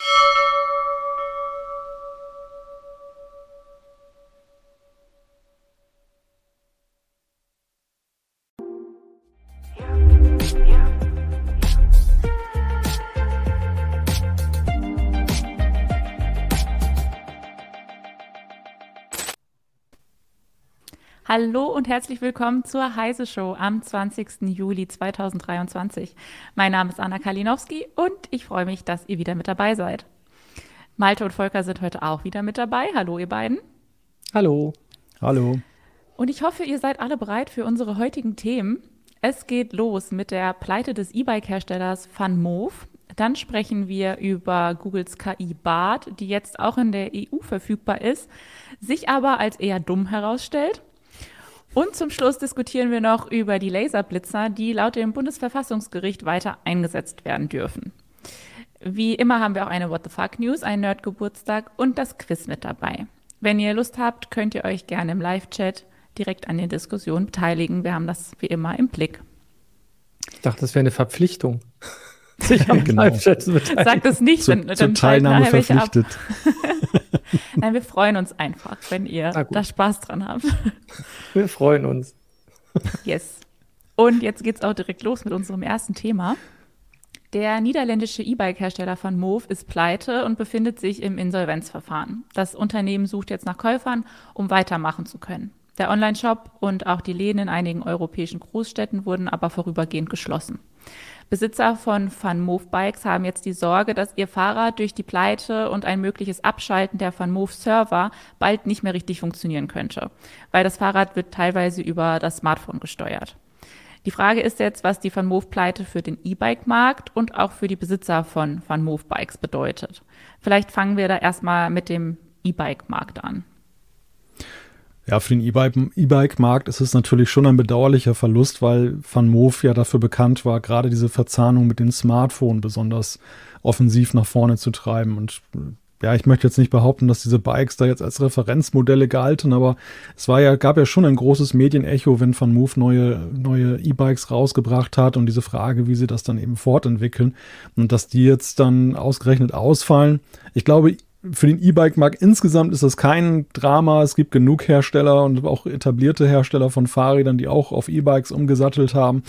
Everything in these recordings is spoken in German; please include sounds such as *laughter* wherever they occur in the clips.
you *laughs* Hallo und herzlich willkommen zur Heise Show am 20. Juli 2023. Mein Name ist Anna Kalinowski und ich freue mich, dass ihr wieder mit dabei seid. Malte und Volker sind heute auch wieder mit dabei. Hallo, ihr beiden. Hallo. Hallo. Und ich hoffe, ihr seid alle bereit für unsere heutigen Themen. Es geht los mit der Pleite des E-Bike-Herstellers FunMove. Dann sprechen wir über Googles KI BART, die jetzt auch in der EU verfügbar ist, sich aber als eher dumm herausstellt. Und zum Schluss diskutieren wir noch über die Laserblitzer, die laut dem Bundesverfassungsgericht weiter eingesetzt werden dürfen. Wie immer haben wir auch eine What the Fuck News, einen Nerd-Geburtstag und das Quiz mit dabei. Wenn ihr Lust habt, könnt ihr euch gerne im Live-Chat direkt an den Diskussionen beteiligen. Wir haben das wie immer im Blick. Ich dachte, das wäre eine Verpflichtung. Sich am *laughs* Genau. Live-Chat zu beteiligen. Sagt es nicht, Zur, dann, zur dann Teilnahme verpflichtet. *laughs* Nein, wir freuen uns einfach, wenn ihr da Spaß dran habt. *laughs* Wir freuen uns. Yes. Und jetzt geht's auch direkt los mit unserem ersten Thema. Der niederländische E-Bike-Hersteller von Move ist pleite und befindet sich im Insolvenzverfahren. Das Unternehmen sucht jetzt nach Käufern, um weitermachen zu können. Der Online-Shop und auch die Läden in einigen europäischen Großstädten wurden aber vorübergehend geschlossen. Besitzer von Van Bikes haben jetzt die Sorge, dass ihr Fahrrad durch die Pleite und ein mögliches Abschalten der Van Server bald nicht mehr richtig funktionieren könnte, weil das Fahrrad wird teilweise über das Smartphone gesteuert. Die Frage ist jetzt, was die Van Pleite für den E-Bike-Markt und auch für die Besitzer von Van Bikes bedeutet. Vielleicht fangen wir da erstmal mit dem E-Bike-Markt an. Ja, für den E-Bike- E-Bike-Markt ist es natürlich schon ein bedauerlicher Verlust, weil Van Moof ja dafür bekannt war, gerade diese Verzahnung mit dem Smartphone besonders offensiv nach vorne zu treiben. Und äh, ja, ich möchte jetzt nicht behaupten, dass diese Bikes da jetzt als Referenzmodelle galten, aber es war ja, gab ja schon ein großes Medienecho, wenn Van Moof neue, neue E-Bikes rausgebracht hat und diese Frage, wie sie das dann eben fortentwickeln und dass die jetzt dann ausgerechnet ausfallen. Ich glaube, für den E-Bike-Markt insgesamt ist das kein Drama. Es gibt genug Hersteller und auch etablierte Hersteller von Fahrrädern, die auch auf E-Bikes umgesattelt haben.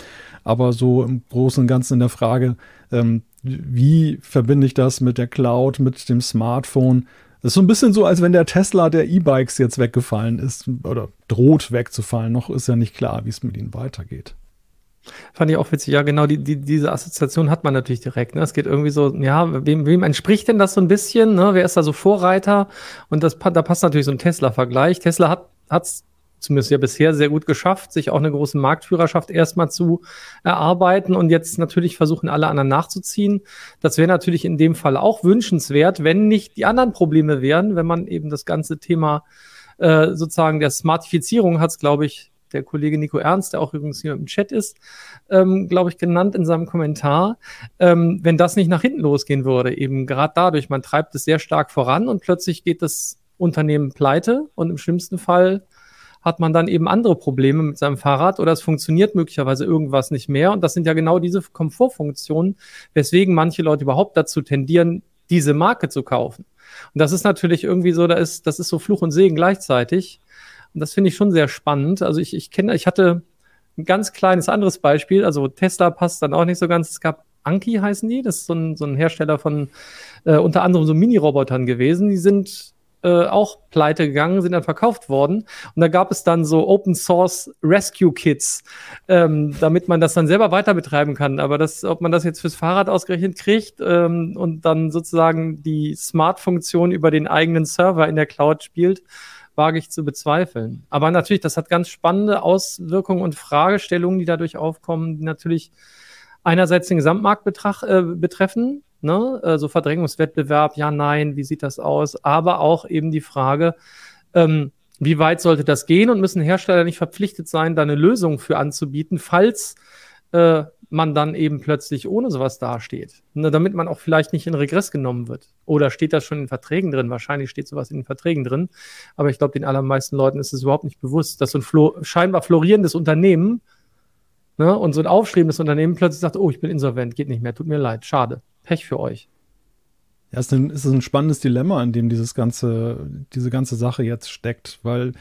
Aber so im Großen und Ganzen in der Frage, ähm, wie verbinde ich das mit der Cloud, mit dem Smartphone? Das ist so ein bisschen so, als wenn der Tesla der E-Bikes jetzt weggefallen ist oder droht wegzufallen. Noch ist ja nicht klar, wie es mit ihnen weitergeht. Fand ich auch witzig. Ja, genau, die, die, diese Assoziation hat man natürlich direkt. Ne? Es geht irgendwie so, ja, wem, wem entspricht denn das so ein bisschen? Ne? Wer ist da so Vorreiter? Und das, da passt natürlich so ein Tesla-Vergleich. Tesla hat hat's zumindest ja bisher sehr gut geschafft, sich auch eine große Marktführerschaft erstmal zu erarbeiten und jetzt natürlich versuchen, alle anderen nachzuziehen. Das wäre natürlich in dem Fall auch wünschenswert, wenn nicht die anderen Probleme wären, wenn man eben das ganze Thema äh, sozusagen der Smartifizierung hat es, glaube ich, der Kollege Nico Ernst, der auch übrigens hier im Chat ist, ähm, glaube ich, genannt in seinem Kommentar, ähm, wenn das nicht nach hinten losgehen würde, eben gerade dadurch, man treibt es sehr stark voran und plötzlich geht das Unternehmen pleite und im schlimmsten Fall hat man dann eben andere Probleme mit seinem Fahrrad oder es funktioniert möglicherweise irgendwas nicht mehr. Und das sind ja genau diese Komfortfunktionen, weswegen manche Leute überhaupt dazu tendieren, diese Marke zu kaufen. Und das ist natürlich irgendwie so, da ist, das ist so Fluch und Segen gleichzeitig. Und das finde ich schon sehr spannend. Also ich, ich kenne, ich hatte ein ganz kleines anderes Beispiel. Also Tesla passt dann auch nicht so ganz. Es gab Anki heißen die. Das ist so ein, so ein Hersteller von äh, unter anderem so Mini-Robotern gewesen. Die sind äh, auch pleite gegangen, sind dann verkauft worden. Und da gab es dann so Open Source Rescue Kits, ähm, damit man das dann selber weiter betreiben kann. Aber das, ob man das jetzt fürs Fahrrad ausgerechnet kriegt ähm, und dann sozusagen die Smart-Funktion über den eigenen Server in der Cloud spielt, wage ich zu bezweifeln. Aber natürlich, das hat ganz spannende Auswirkungen und Fragestellungen, die dadurch aufkommen, die natürlich einerseits den Gesamtmarkt äh, betreffen, ne? Also Verdrängungswettbewerb, ja, nein, wie sieht das aus? Aber auch eben die Frage, ähm, wie weit sollte das gehen und müssen Hersteller nicht verpflichtet sein, da eine Lösung für anzubieten, falls äh, man dann eben plötzlich ohne sowas dasteht. Ne, damit man auch vielleicht nicht in Regress genommen wird. Oder steht das schon in Verträgen drin? Wahrscheinlich steht sowas in den Verträgen drin. Aber ich glaube, den allermeisten Leuten ist es überhaupt nicht bewusst, dass so ein Flo scheinbar florierendes Unternehmen ne, und so ein aufstrebendes Unternehmen plötzlich sagt, oh, ich bin insolvent, geht nicht mehr, tut mir leid, schade. Pech für euch. Ja, es ist ein, ist ein spannendes Dilemma, in dem dieses ganze, diese ganze Sache jetzt steckt, weil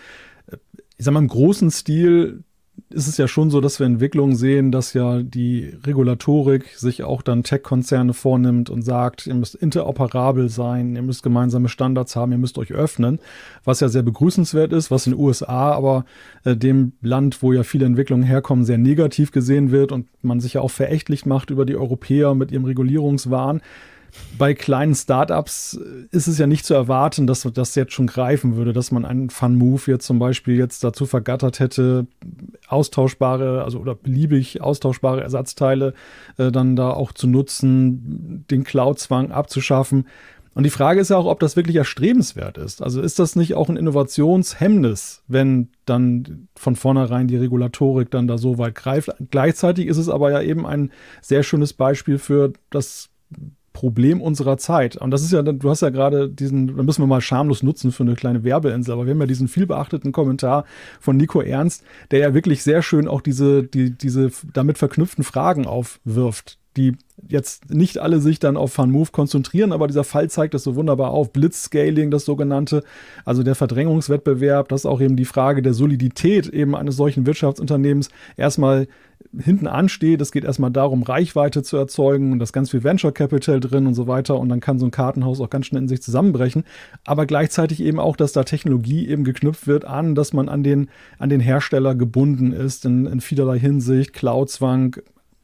äh, ich sag mal, im großen Stil ist es ja schon so, dass wir Entwicklungen sehen, dass ja die Regulatorik sich auch dann Tech-Konzerne vornimmt und sagt, ihr müsst interoperabel sein, ihr müsst gemeinsame Standards haben, ihr müsst euch öffnen, was ja sehr begrüßenswert ist, was in den USA aber äh, dem Land, wo ja viele Entwicklungen herkommen, sehr negativ gesehen wird und man sich ja auch verächtlich macht über die Europäer mit ihrem Regulierungswahn. Bei kleinen Startups ist es ja nicht zu erwarten, dass das jetzt schon greifen würde, dass man einen Fun-Move jetzt zum Beispiel jetzt dazu vergattert hätte, austauschbare, also oder beliebig austauschbare Ersatzteile äh, dann da auch zu nutzen, den Cloud-Zwang abzuschaffen. Und die Frage ist ja auch, ob das wirklich erstrebenswert ist. Also ist das nicht auch ein Innovationshemmnis, wenn dann von vornherein die Regulatorik dann da so weit greift? Gleichzeitig ist es aber ja eben ein sehr schönes Beispiel für das Problem unserer Zeit. Und das ist ja, du hast ja gerade diesen, da müssen wir mal schamlos nutzen für eine kleine Werbeinsel, aber wir haben ja diesen vielbeachteten Kommentar von Nico Ernst, der ja wirklich sehr schön auch diese, die, diese damit verknüpften Fragen aufwirft, die jetzt nicht alle sich dann auf FunMove konzentrieren, aber dieser Fall zeigt das so wunderbar auf. Blitzscaling, das sogenannte, also der Verdrängungswettbewerb, das ist auch eben die Frage der Solidität eben eines solchen Wirtschaftsunternehmens erstmal hinten ansteht. Es geht erstmal darum, Reichweite zu erzeugen und das ganz viel Venture Capital drin und so weiter. Und dann kann so ein Kartenhaus auch ganz schnell in sich zusammenbrechen. Aber gleichzeitig eben auch, dass da Technologie eben geknüpft wird an, dass man an den, an den Hersteller gebunden ist in, in vielerlei Hinsicht, Cloudzwang,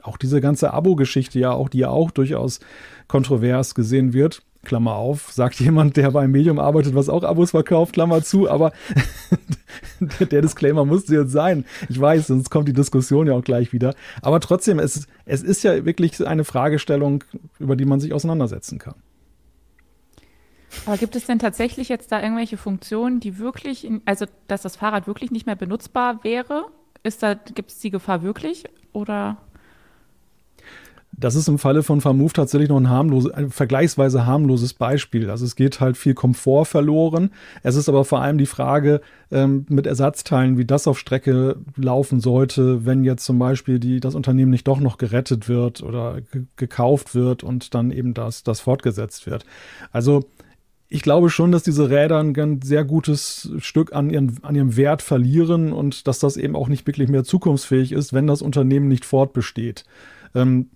auch diese ganze Abo-Geschichte ja auch, die ja auch durchaus kontrovers gesehen wird. Klammer auf, sagt *laughs* jemand, der beim Medium arbeitet, was auch Abos verkauft, Klammer zu, aber *laughs* der Disclaimer musste jetzt sein. Ich weiß, sonst kommt die Diskussion ja auch gleich wieder. Aber trotzdem, es, es ist ja wirklich eine Fragestellung, über die man sich auseinandersetzen kann. Aber gibt es denn tatsächlich jetzt da irgendwelche Funktionen, die wirklich, in, also dass das Fahrrad wirklich nicht mehr benutzbar wäre? Ist da, gibt es die Gefahr wirklich? Oder? Das ist im Falle von Vermove tatsächlich noch ein, harmloses, ein vergleichsweise harmloses Beispiel. Also es geht halt viel Komfort verloren. Es ist aber vor allem die Frage ähm, mit Ersatzteilen, wie das auf Strecke laufen sollte, wenn jetzt zum Beispiel die, das Unternehmen nicht doch noch gerettet wird oder gekauft wird und dann eben das, das fortgesetzt wird. Also ich glaube schon, dass diese Räder ein sehr gutes Stück an, ihren, an ihrem Wert verlieren und dass das eben auch nicht wirklich mehr zukunftsfähig ist, wenn das Unternehmen nicht fortbesteht. Ähm,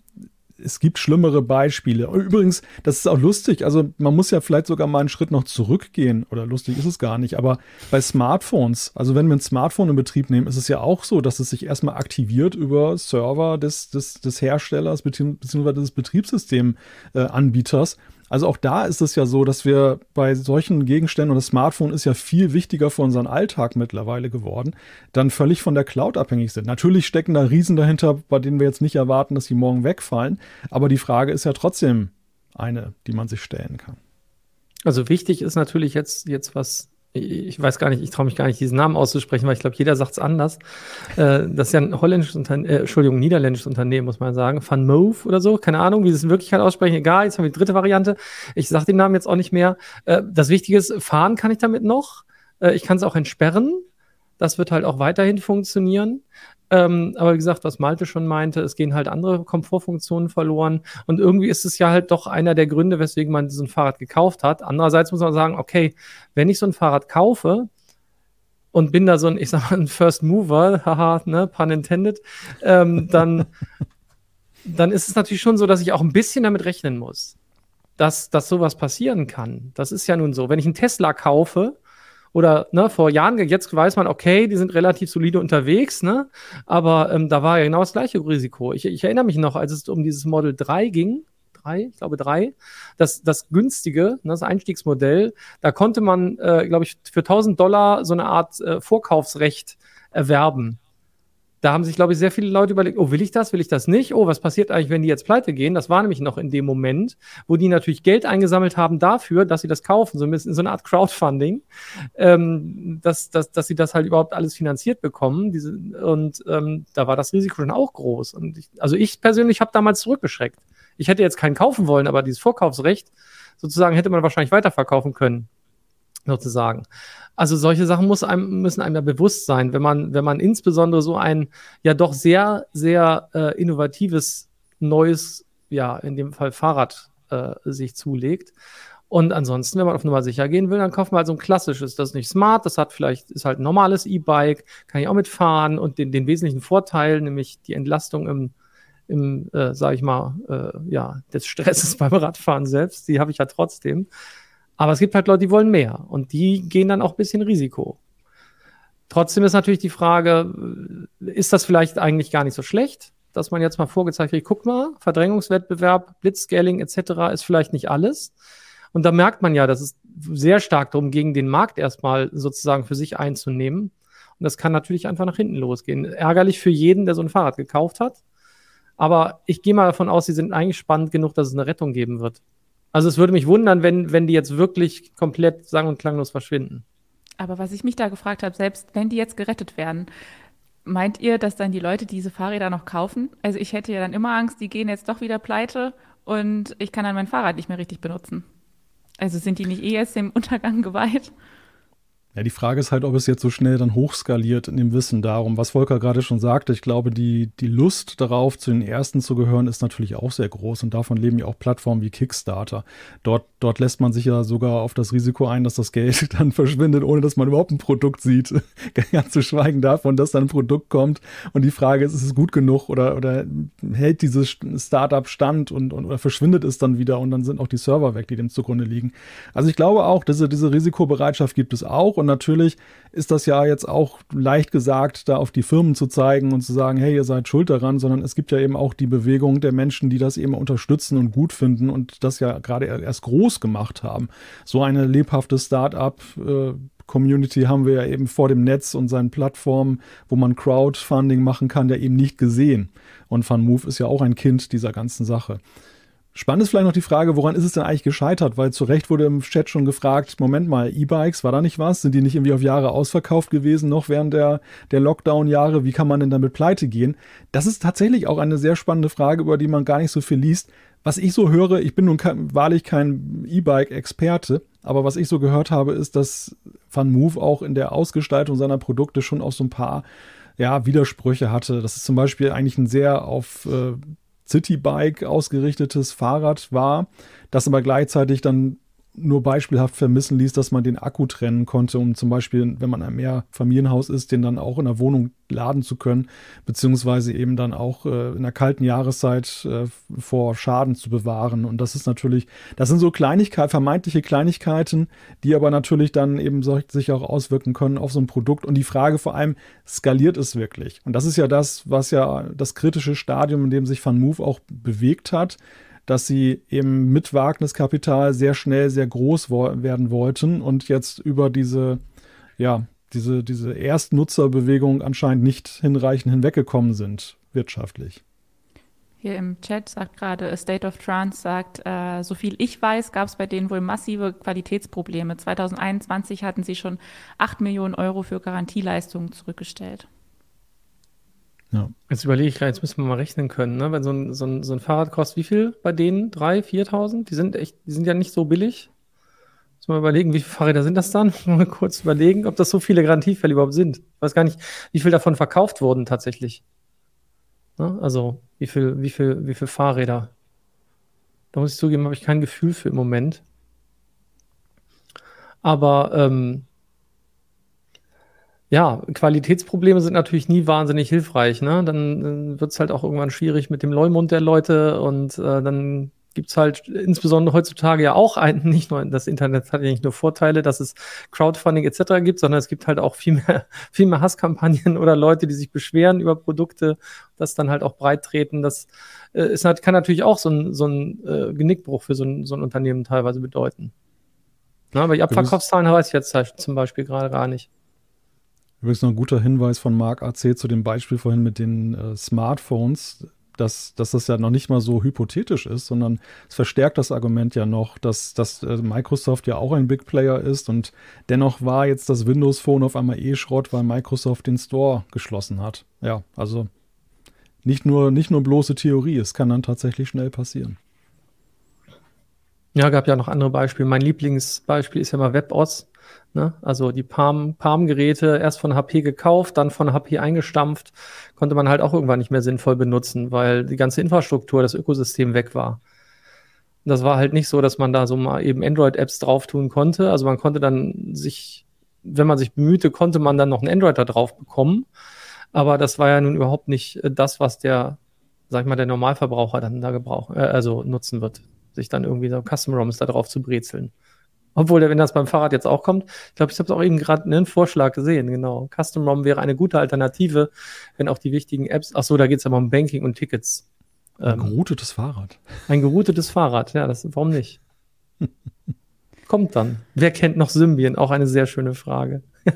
es gibt schlimmere Beispiele. Übrigens, das ist auch lustig. Also man muss ja vielleicht sogar mal einen Schritt noch zurückgehen. Oder lustig ist es gar nicht. Aber bei Smartphones, also wenn wir ein Smartphone in Betrieb nehmen, ist es ja auch so, dass es sich erstmal aktiviert über Server des, des, des Herstellers bzw. des Betriebssystemanbieters. Äh, also auch da ist es ja so, dass wir bei solchen Gegenständen und das Smartphone ist ja viel wichtiger für unseren Alltag mittlerweile geworden, dann völlig von der Cloud abhängig sind. Natürlich stecken da Riesen dahinter, bei denen wir jetzt nicht erwarten, dass sie morgen wegfallen. Aber die Frage ist ja trotzdem eine, die man sich stellen kann. Also wichtig ist natürlich jetzt, jetzt was ich weiß gar nicht, ich traue mich gar nicht, diesen Namen auszusprechen, weil ich glaube, jeder sagt es anders. Äh, das ist ja ein holländisches Unternehmen, äh, Entschuldigung, niederländisches Unternehmen, muss man sagen. Van Move oder so, keine Ahnung, wie sie es in Wirklichkeit aussprechen. Egal, jetzt haben wir die dritte Variante. Ich sage den Namen jetzt auch nicht mehr. Äh, das Wichtige ist, fahren kann ich damit noch. Äh, ich kann es auch entsperren. Das wird halt auch weiterhin funktionieren. Ähm, aber wie gesagt, was Malte schon meinte, es gehen halt andere Komfortfunktionen verloren. Und irgendwie ist es ja halt doch einer der Gründe, weswegen man diesen Fahrrad gekauft hat. Andererseits muss man sagen, okay, wenn ich so ein Fahrrad kaufe, und bin da so ein, ich sag mal, ein First Mover, *laughs* haha, ne, pun intended, ähm, dann, *laughs* dann ist es natürlich schon so, dass ich auch ein bisschen damit rechnen muss, dass, dass sowas passieren kann. Das ist ja nun so. Wenn ich einen Tesla kaufe, oder ne, vor Jahren, jetzt weiß man, okay, die sind relativ solide unterwegs, ne? Aber ähm, da war ja genau das gleiche Risiko. Ich, ich erinnere mich noch, als es um dieses Model 3 ging, 3, ich glaube 3, das, das günstige, ne, das Einstiegsmodell, da konnte man, äh, glaube ich, für 1000 Dollar so eine Art äh, Vorkaufsrecht erwerben. Da haben sich, glaube ich, sehr viele Leute überlegt, oh, will ich das, will ich das nicht? Oh, was passiert eigentlich, wenn die jetzt pleite gehen? Das war nämlich noch in dem Moment, wo die natürlich Geld eingesammelt haben dafür, dass sie das kaufen, so ein bisschen so eine Art Crowdfunding, ähm, dass, dass, dass sie das halt überhaupt alles finanziert bekommen. Diese, und ähm, da war das Risiko schon auch groß. Und ich, also ich persönlich habe damals zurückgeschreckt. Ich hätte jetzt keinen kaufen wollen, aber dieses Vorkaufsrecht sozusagen hätte man wahrscheinlich weiterverkaufen können sozusagen. Also solche Sachen muss einem, müssen einem ja bewusst sein, wenn man, wenn man insbesondere so ein ja doch sehr, sehr äh, innovatives neues, ja, in dem Fall Fahrrad äh, sich zulegt. Und ansonsten, wenn man auf Nummer sicher gehen will, dann kauft man halt so ein klassisches. Das ist nicht smart, das hat vielleicht, ist halt ein normales E-Bike, kann ich auch mitfahren und den, den wesentlichen Vorteil, nämlich die Entlastung im, im äh, sag ich mal, äh, ja, des Stresses *laughs* beim Radfahren selbst, die habe ich ja trotzdem. Aber es gibt halt Leute, die wollen mehr und die gehen dann auch ein bisschen Risiko. Trotzdem ist natürlich die Frage, ist das vielleicht eigentlich gar nicht so schlecht, dass man jetzt mal vorgezeigt kriegt, guck mal, Verdrängungswettbewerb, Blitzscaling etc. ist vielleicht nicht alles. Und da merkt man ja, dass es sehr stark darum ging, den Markt erstmal sozusagen für sich einzunehmen. Und das kann natürlich einfach nach hinten losgehen. Ärgerlich für jeden, der so ein Fahrrad gekauft hat. Aber ich gehe mal davon aus, sie sind eigentlich spannend genug, dass es eine Rettung geben wird. Also es würde mich wundern, wenn, wenn die jetzt wirklich komplett sang- und klanglos verschwinden. Aber was ich mich da gefragt habe, selbst wenn die jetzt gerettet werden, meint ihr, dass dann die Leute diese Fahrräder noch kaufen? Also ich hätte ja dann immer Angst, die gehen jetzt doch wieder pleite und ich kann dann mein Fahrrad nicht mehr richtig benutzen. Also sind die nicht eh jetzt dem Untergang geweiht? Ja, die Frage ist halt, ob es jetzt so schnell dann hochskaliert in dem Wissen darum, was Volker gerade schon sagte. Ich glaube, die, die Lust darauf, zu den Ersten zu gehören, ist natürlich auch sehr groß und davon leben ja auch Plattformen wie Kickstarter. Dort, dort lässt man sich ja sogar auf das Risiko ein, dass das Geld *laughs* dann verschwindet, ohne dass man überhaupt ein Produkt sieht. *laughs* Ganz zu schweigen davon, dass dann ein Produkt kommt und die Frage ist, ist es gut genug oder, oder hält dieses Startup stand und, und oder verschwindet es dann wieder und dann sind auch die Server weg, die dem zugrunde liegen. Also ich glaube auch, diese, diese Risikobereitschaft gibt es auch und natürlich ist das ja jetzt auch leicht gesagt, da auf die Firmen zu zeigen und zu sagen, hey, ihr seid schuld daran, sondern es gibt ja eben auch die Bewegung der Menschen, die das eben unterstützen und gut finden und das ja gerade erst groß gemacht haben. So eine lebhafte Start-up äh, haben wir ja eben vor dem Netz und seinen Plattformen, wo man Crowdfunding machen kann, ja eben nicht gesehen. Und FunMove ist ja auch ein Kind dieser ganzen Sache. Spannend ist vielleicht noch die Frage, woran ist es denn eigentlich gescheitert? Weil zu Recht wurde im Chat schon gefragt, Moment mal, E-Bikes, war da nicht was? Sind die nicht irgendwie auf Jahre ausverkauft gewesen, noch während der, der Lockdown-Jahre? Wie kann man denn damit pleite gehen? Das ist tatsächlich auch eine sehr spannende Frage, über die man gar nicht so viel liest. Was ich so höre, ich bin nun kein, wahrlich kein E-Bike-Experte, aber was ich so gehört habe, ist, dass Van Move auch in der Ausgestaltung seiner Produkte schon auch so ein paar ja, Widersprüche hatte. Das ist zum Beispiel eigentlich ein sehr auf äh, Citybike ausgerichtetes Fahrrad war, das aber gleichzeitig dann nur beispielhaft vermissen ließ, dass man den Akku trennen konnte, um zum Beispiel, wenn man ein Mehrfamilienhaus ist, den dann auch in der Wohnung laden zu können, beziehungsweise eben dann auch äh, in der kalten Jahreszeit äh, vor Schaden zu bewahren. Und das ist natürlich, das sind so Kleinigkeiten, vermeintliche Kleinigkeiten, die aber natürlich dann eben so, sich auch auswirken können auf so ein Produkt. Und die Frage vor allem, skaliert es wirklich? Und das ist ja das, was ja das kritische Stadium, in dem sich Van Move auch bewegt hat dass sie eben mit Wagniskapital sehr schnell sehr groß werden wollten und jetzt über diese, ja, diese, diese Erstnutzerbewegung anscheinend nicht hinreichend hinweggekommen sind, wirtschaftlich. Hier im Chat sagt gerade, State of Trance sagt, äh, so viel ich weiß, gab es bei denen wohl massive Qualitätsprobleme. 2021 hatten sie schon 8 Millionen Euro für Garantieleistungen zurückgestellt. Ja. Jetzt überlege ich gerade, jetzt müssen wir mal rechnen können, ne? Wenn so ein, so ein, so ein Fahrrad kostet wie viel bei denen? 3.000, 4.000? Die sind echt, die sind ja nicht so billig. Muss mal überlegen, wie viele Fahrräder sind das dann? *laughs* Mal kurz überlegen, ob das so viele Garantiefälle überhaupt sind. Ich weiß gar nicht, wie viel davon verkauft wurden tatsächlich. Ne? Also, wie viel, wie viel, wie viel Fahrräder? Da muss ich zugeben, habe ich kein Gefühl für im Moment. Aber ähm, ja, Qualitätsprobleme sind natürlich nie wahnsinnig hilfreich. Ne? Dann, dann wird es halt auch irgendwann schwierig mit dem Leumund der Leute und äh, dann gibt's halt insbesondere heutzutage ja auch ein, *laughs* nicht nur das Internet hat ja nicht nur Vorteile, dass es Crowdfunding etc. gibt, sondern es gibt halt auch viel mehr, *laughs* viel mehr Hasskampagnen oder Leute, die sich beschweren über Produkte, das dann halt auch breit treten. Das äh, ist halt, kann natürlich auch so ein, so ein äh, Genickbruch für so ein, so ein Unternehmen teilweise bedeuten. Na, aber die Abverkaufszahlen weiß ich jetzt zum Beispiel gerade gar nicht. Übrigens noch ein guter Hinweis von Marc AC zu dem Beispiel vorhin mit den äh, Smartphones, dass, dass das ja noch nicht mal so hypothetisch ist, sondern es verstärkt das Argument ja noch, dass, dass äh, Microsoft ja auch ein Big Player ist und dennoch war jetzt das Windows Phone auf einmal eh Schrott, weil Microsoft den Store geschlossen hat. Ja, also nicht nur, nicht nur bloße Theorie, es kann dann tatsächlich schnell passieren. Ja, gab ja noch andere Beispiele. Mein Lieblingsbeispiel ist ja mal WebOS. Ne? Also die Palm, Palm-Geräte erst von HP gekauft, dann von HP eingestampft, konnte man halt auch irgendwann nicht mehr sinnvoll benutzen, weil die ganze Infrastruktur, das Ökosystem weg war. Das war halt nicht so, dass man da so mal eben Android-Apps drauf tun konnte. Also man konnte dann sich, wenn man sich bemühte, konnte man dann noch ein Android da drauf bekommen. Aber das war ja nun überhaupt nicht äh, das, was der, sag ich mal, der Normalverbraucher dann da gebrauchen, äh, also nutzen wird, sich dann irgendwie so Custom-ROMs da drauf zu brezeln. Obwohl, wenn das beim Fahrrad jetzt auch kommt, ich glaube, ich habe es auch eben gerade einen Vorschlag gesehen, genau. Custom ROM wäre eine gute Alternative, wenn auch die wichtigen Apps, ach so, da geht es aber um Banking und Tickets. Ein ähm, geroutetes Fahrrad. Ein geroutetes Fahrrad, ja, das, warum nicht? *laughs* kommt dann. Wer kennt noch Symbian? Auch eine sehr schöne Frage. *laughs*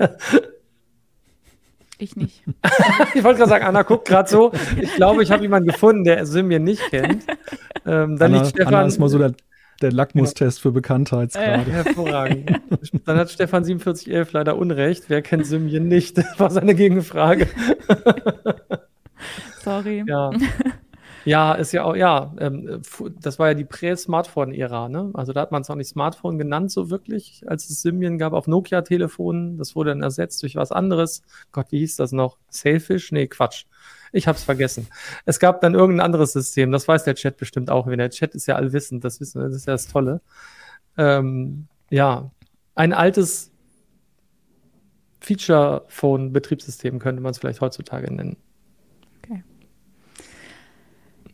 Ich nicht. *laughs* ich wollte gerade sagen, Anna guckt gerade so. Ich glaube, ich habe jemanden gefunden, der Symbian nicht kennt. Ähm, dann Anna, liegt Stefan. Anna ist mal so der, der Lackmustest für Bekanntheitsgrade. Äh, hervorragend. dann hat Stefan 4711 leider Unrecht. Wer kennt Symbian nicht? Das *laughs* war seine Gegenfrage. Sorry. Ja. Ja, ist ja auch, ja, ähm, das war ja die Prä-Smartphone-Ära, ne? Also da hat man es auch nicht Smartphone genannt, so wirklich, als es Symbian gab auf Nokia-Telefonen. Das wurde dann ersetzt durch was anderes. Gott, wie hieß das noch? Sailfish? Nee, Quatsch. Ich hab's vergessen. Es gab dann irgendein anderes System, das weiß der Chat bestimmt auch. Wenn der Chat ist ja allwissend, das wissen wir, das ist ja das Tolle. Ähm, ja, ein altes Feature-Phone-Betriebssystem könnte man es vielleicht heutzutage nennen.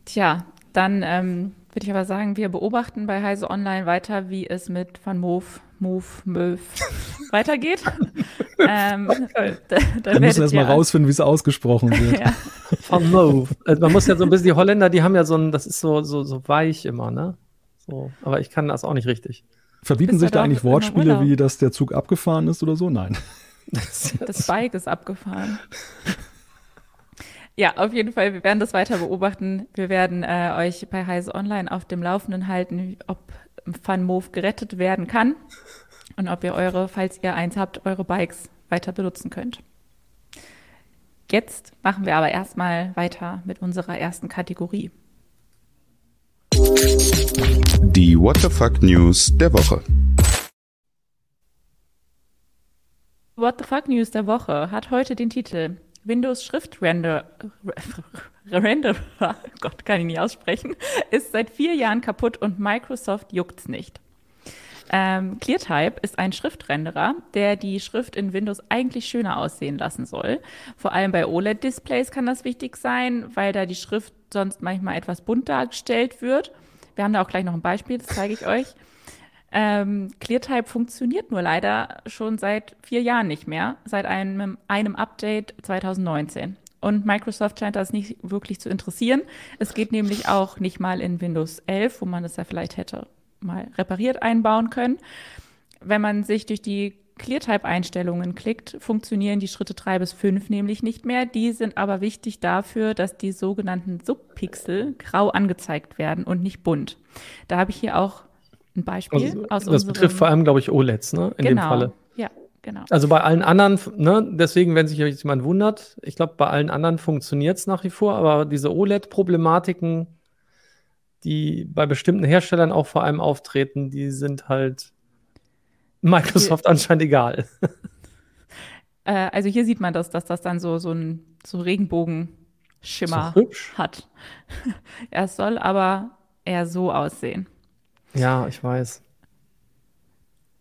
Tja, dann ähm, würde ich aber sagen, wir beobachten bei Heise Online weiter, wie es mit Van Move, Move, Möw weitergeht. Ähm, da, da Wir müssen erstmal rausfinden, wie es ausgesprochen wird. ja. Van Move. Also man muss ja so ein bisschen, die Holländer, die haben ja so ein, das ist so, so, so weich immer, ne? So, aber ich kann das auch nicht richtig. Verbieten sich da eigentlich Wortspiele, wie dass der Zug abgefahren ist oder so? Nein. Das, *laughs* das Bike ist abgefahren. Ja, auf jeden Fall. Wir werden das weiter beobachten. Wir werden äh, euch bei Heise Online auf dem Laufenden halten, ob FunMove gerettet werden kann und ob ihr eure, falls ihr eins habt, eure Bikes weiter benutzen könnt. Jetzt machen wir aber erstmal weiter mit unserer ersten Kategorie. Die What the Fuck News der Woche. What the Fuck News der Woche hat heute den Titel Windows Schriftrender, Render, *laughs* *laughs* Gott, kann ich nicht aussprechen, ist seit vier Jahren kaputt und Microsoft juckt's nicht. Ähm, ClearType ist ein Schriftrenderer, der die Schrift in Windows eigentlich schöner aussehen lassen soll. Vor allem bei OLED-Displays kann das wichtig sein, weil da die Schrift sonst manchmal etwas bunt dargestellt wird. Wir haben da auch gleich noch ein Beispiel, das zeige ich euch. Ähm, ClearType funktioniert nur leider schon seit vier Jahren nicht mehr, seit einem, einem Update 2019. Und Microsoft scheint das nicht wirklich zu interessieren. Es geht nämlich auch nicht mal in Windows 11, wo man es ja vielleicht hätte mal repariert einbauen können. Wenn man sich durch die ClearType-Einstellungen klickt, funktionieren die Schritte drei bis fünf nämlich nicht mehr. Die sind aber wichtig dafür, dass die sogenannten Subpixel grau angezeigt werden und nicht bunt. Da habe ich hier auch ein Beispiel also, aus Das betrifft vor allem, glaube ich, OLEDs, ne? In genau. dem Falle. Ja, genau. Also bei allen anderen, ne, deswegen, wenn sich jetzt jemand wundert, ich glaube, bei allen anderen funktioniert es nach wie vor, aber diese OLED-Problematiken, die bei bestimmten Herstellern auch vor allem auftreten, die sind halt Microsoft hier, anscheinend egal. Äh, also hier sieht man das, dass das dann so, so ein so Regenbogenschimmer so hat. *laughs* er soll aber eher so aussehen. Ja, ich weiß.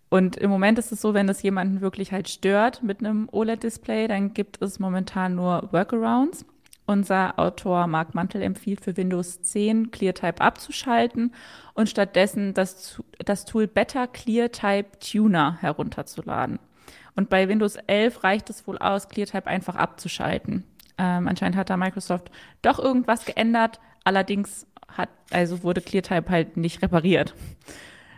Und im Moment ist es so, wenn es jemanden wirklich halt stört mit einem OLED-Display, dann gibt es momentan nur Workarounds. Unser Autor Mark Mantel empfiehlt für Windows 10 ClearType abzuschalten und stattdessen das, das Tool Better ClearType Tuner herunterzuladen. Und bei Windows 11 reicht es wohl aus, ClearType einfach abzuschalten. Ähm, anscheinend hat da Microsoft doch irgendwas geändert. Allerdings hat, also wurde ClearType halt nicht repariert.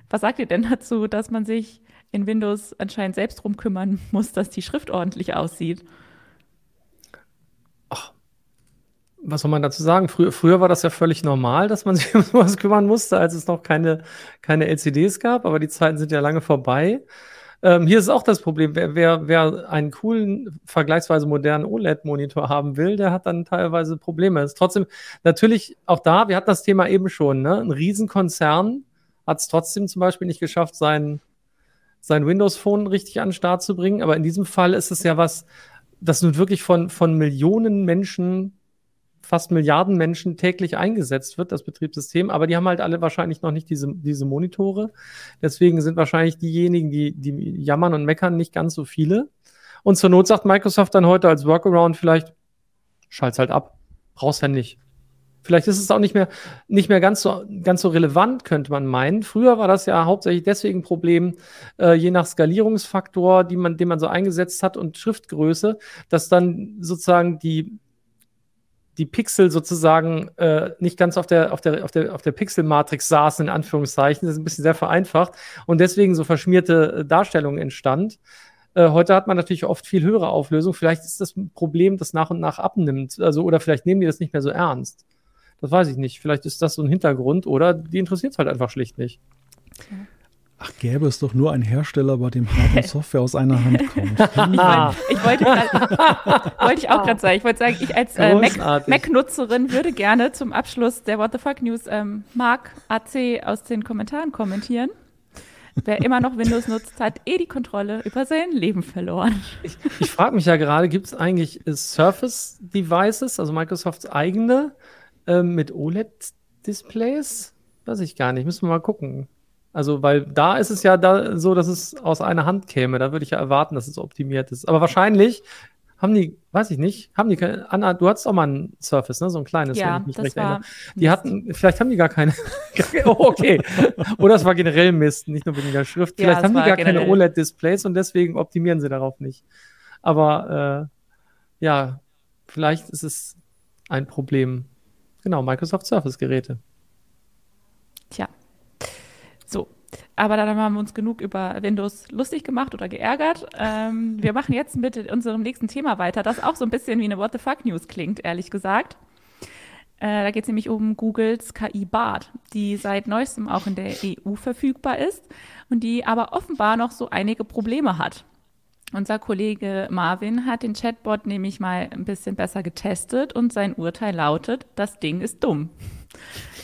Was sagt ihr denn dazu, dass man sich in Windows anscheinend selbst drum kümmern muss, dass die Schrift ordentlich aussieht. Was soll man dazu sagen? Früher, früher war das ja völlig normal, dass man *laughs* sich um sowas kümmern musste, als es noch keine, keine LCDs gab, aber die Zeiten sind ja lange vorbei. Ähm, hier ist auch das Problem, wer, wer, wer einen coolen, vergleichsweise modernen OLED-Monitor haben will, der hat dann teilweise Probleme. ist trotzdem natürlich auch da, wir hatten das Thema eben schon, ne? ein Riesenkonzern hat es trotzdem zum Beispiel nicht geschafft, sein, sein Windows-Phone richtig an den Start zu bringen, aber in diesem Fall ist es ja was, das nun wirklich von, von Millionen Menschen fast Milliarden Menschen täglich eingesetzt wird, das Betriebssystem, aber die haben halt alle wahrscheinlich noch nicht diese, diese Monitore. Deswegen sind wahrscheinlich diejenigen, die, die jammern und meckern, nicht ganz so viele. Und zur Not sagt Microsoft dann heute als Workaround vielleicht, schalt's halt ab. Brauchst ja nicht. Vielleicht ist es auch nicht mehr, nicht mehr ganz so, ganz so relevant, könnte man meinen. Früher war das ja hauptsächlich deswegen ein Problem, äh, je nach Skalierungsfaktor, die man, den man so eingesetzt hat und Schriftgröße, dass dann sozusagen die, die Pixel sozusagen äh, nicht ganz auf der, auf der, auf der, auf der Pixelmatrix saßen, in Anführungszeichen. Das ist ein bisschen sehr vereinfacht und deswegen so verschmierte äh, Darstellungen entstand. Äh, heute hat man natürlich oft viel höhere Auflösung. Vielleicht ist das ein Problem, das nach und nach abnimmt. Also, oder vielleicht nehmen die das nicht mehr so ernst. Das weiß ich nicht. Vielleicht ist das so ein Hintergrund oder die interessiert es halt einfach schlicht nicht. Okay. Ach, gäbe es doch nur einen Hersteller, bei dem Hardware und *laughs* Software aus einer Hand kommt. ich, wollte, *laughs* wollte ich auch gerade sagen. Ich wollte sagen, ich als äh, Mac-Nutzerin Mac würde gerne zum Abschluss der What the Fuck News ähm, Mark AC aus den Kommentaren kommentieren. Wer immer noch Windows nutzt, hat eh die Kontrolle über sein Leben verloren. Ich, ich frage mich ja gerade, gibt es eigentlich Surface-Devices, also Microsofts eigene, äh, mit OLED-Displays? Weiß ich gar nicht, müssen wir mal gucken. Also, weil da ist es ja da so, dass es aus einer Hand käme. Da würde ich ja erwarten, dass es optimiert ist. Aber wahrscheinlich haben die, weiß ich nicht, haben die keine, Anna, du hattest auch mal ein Surface, ne? So ein kleines, ja, wenn ich mich recht erinnere. Die hatten, vielleicht haben die *laughs* gar keine, oh, okay. Oder es war generell Mist, nicht nur wegen der Schrift. Ja, vielleicht haben die gar generell. keine OLED-Displays und deswegen optimieren sie darauf nicht. Aber, äh, ja, vielleicht ist es ein Problem. Genau, Microsoft Surface-Geräte. Tja, aber dann haben wir uns genug über Windows lustig gemacht oder geärgert. Ähm, wir machen jetzt mit unserem nächsten Thema weiter, das auch so ein bisschen wie eine What the Fuck News klingt, ehrlich gesagt. Äh, da geht es nämlich um Googles KI Bart, die seit neuestem auch in der EU verfügbar ist und die aber offenbar noch so einige Probleme hat. Unser Kollege Marvin hat den Chatbot nämlich mal ein bisschen besser getestet und sein Urteil lautet, das Ding ist dumm.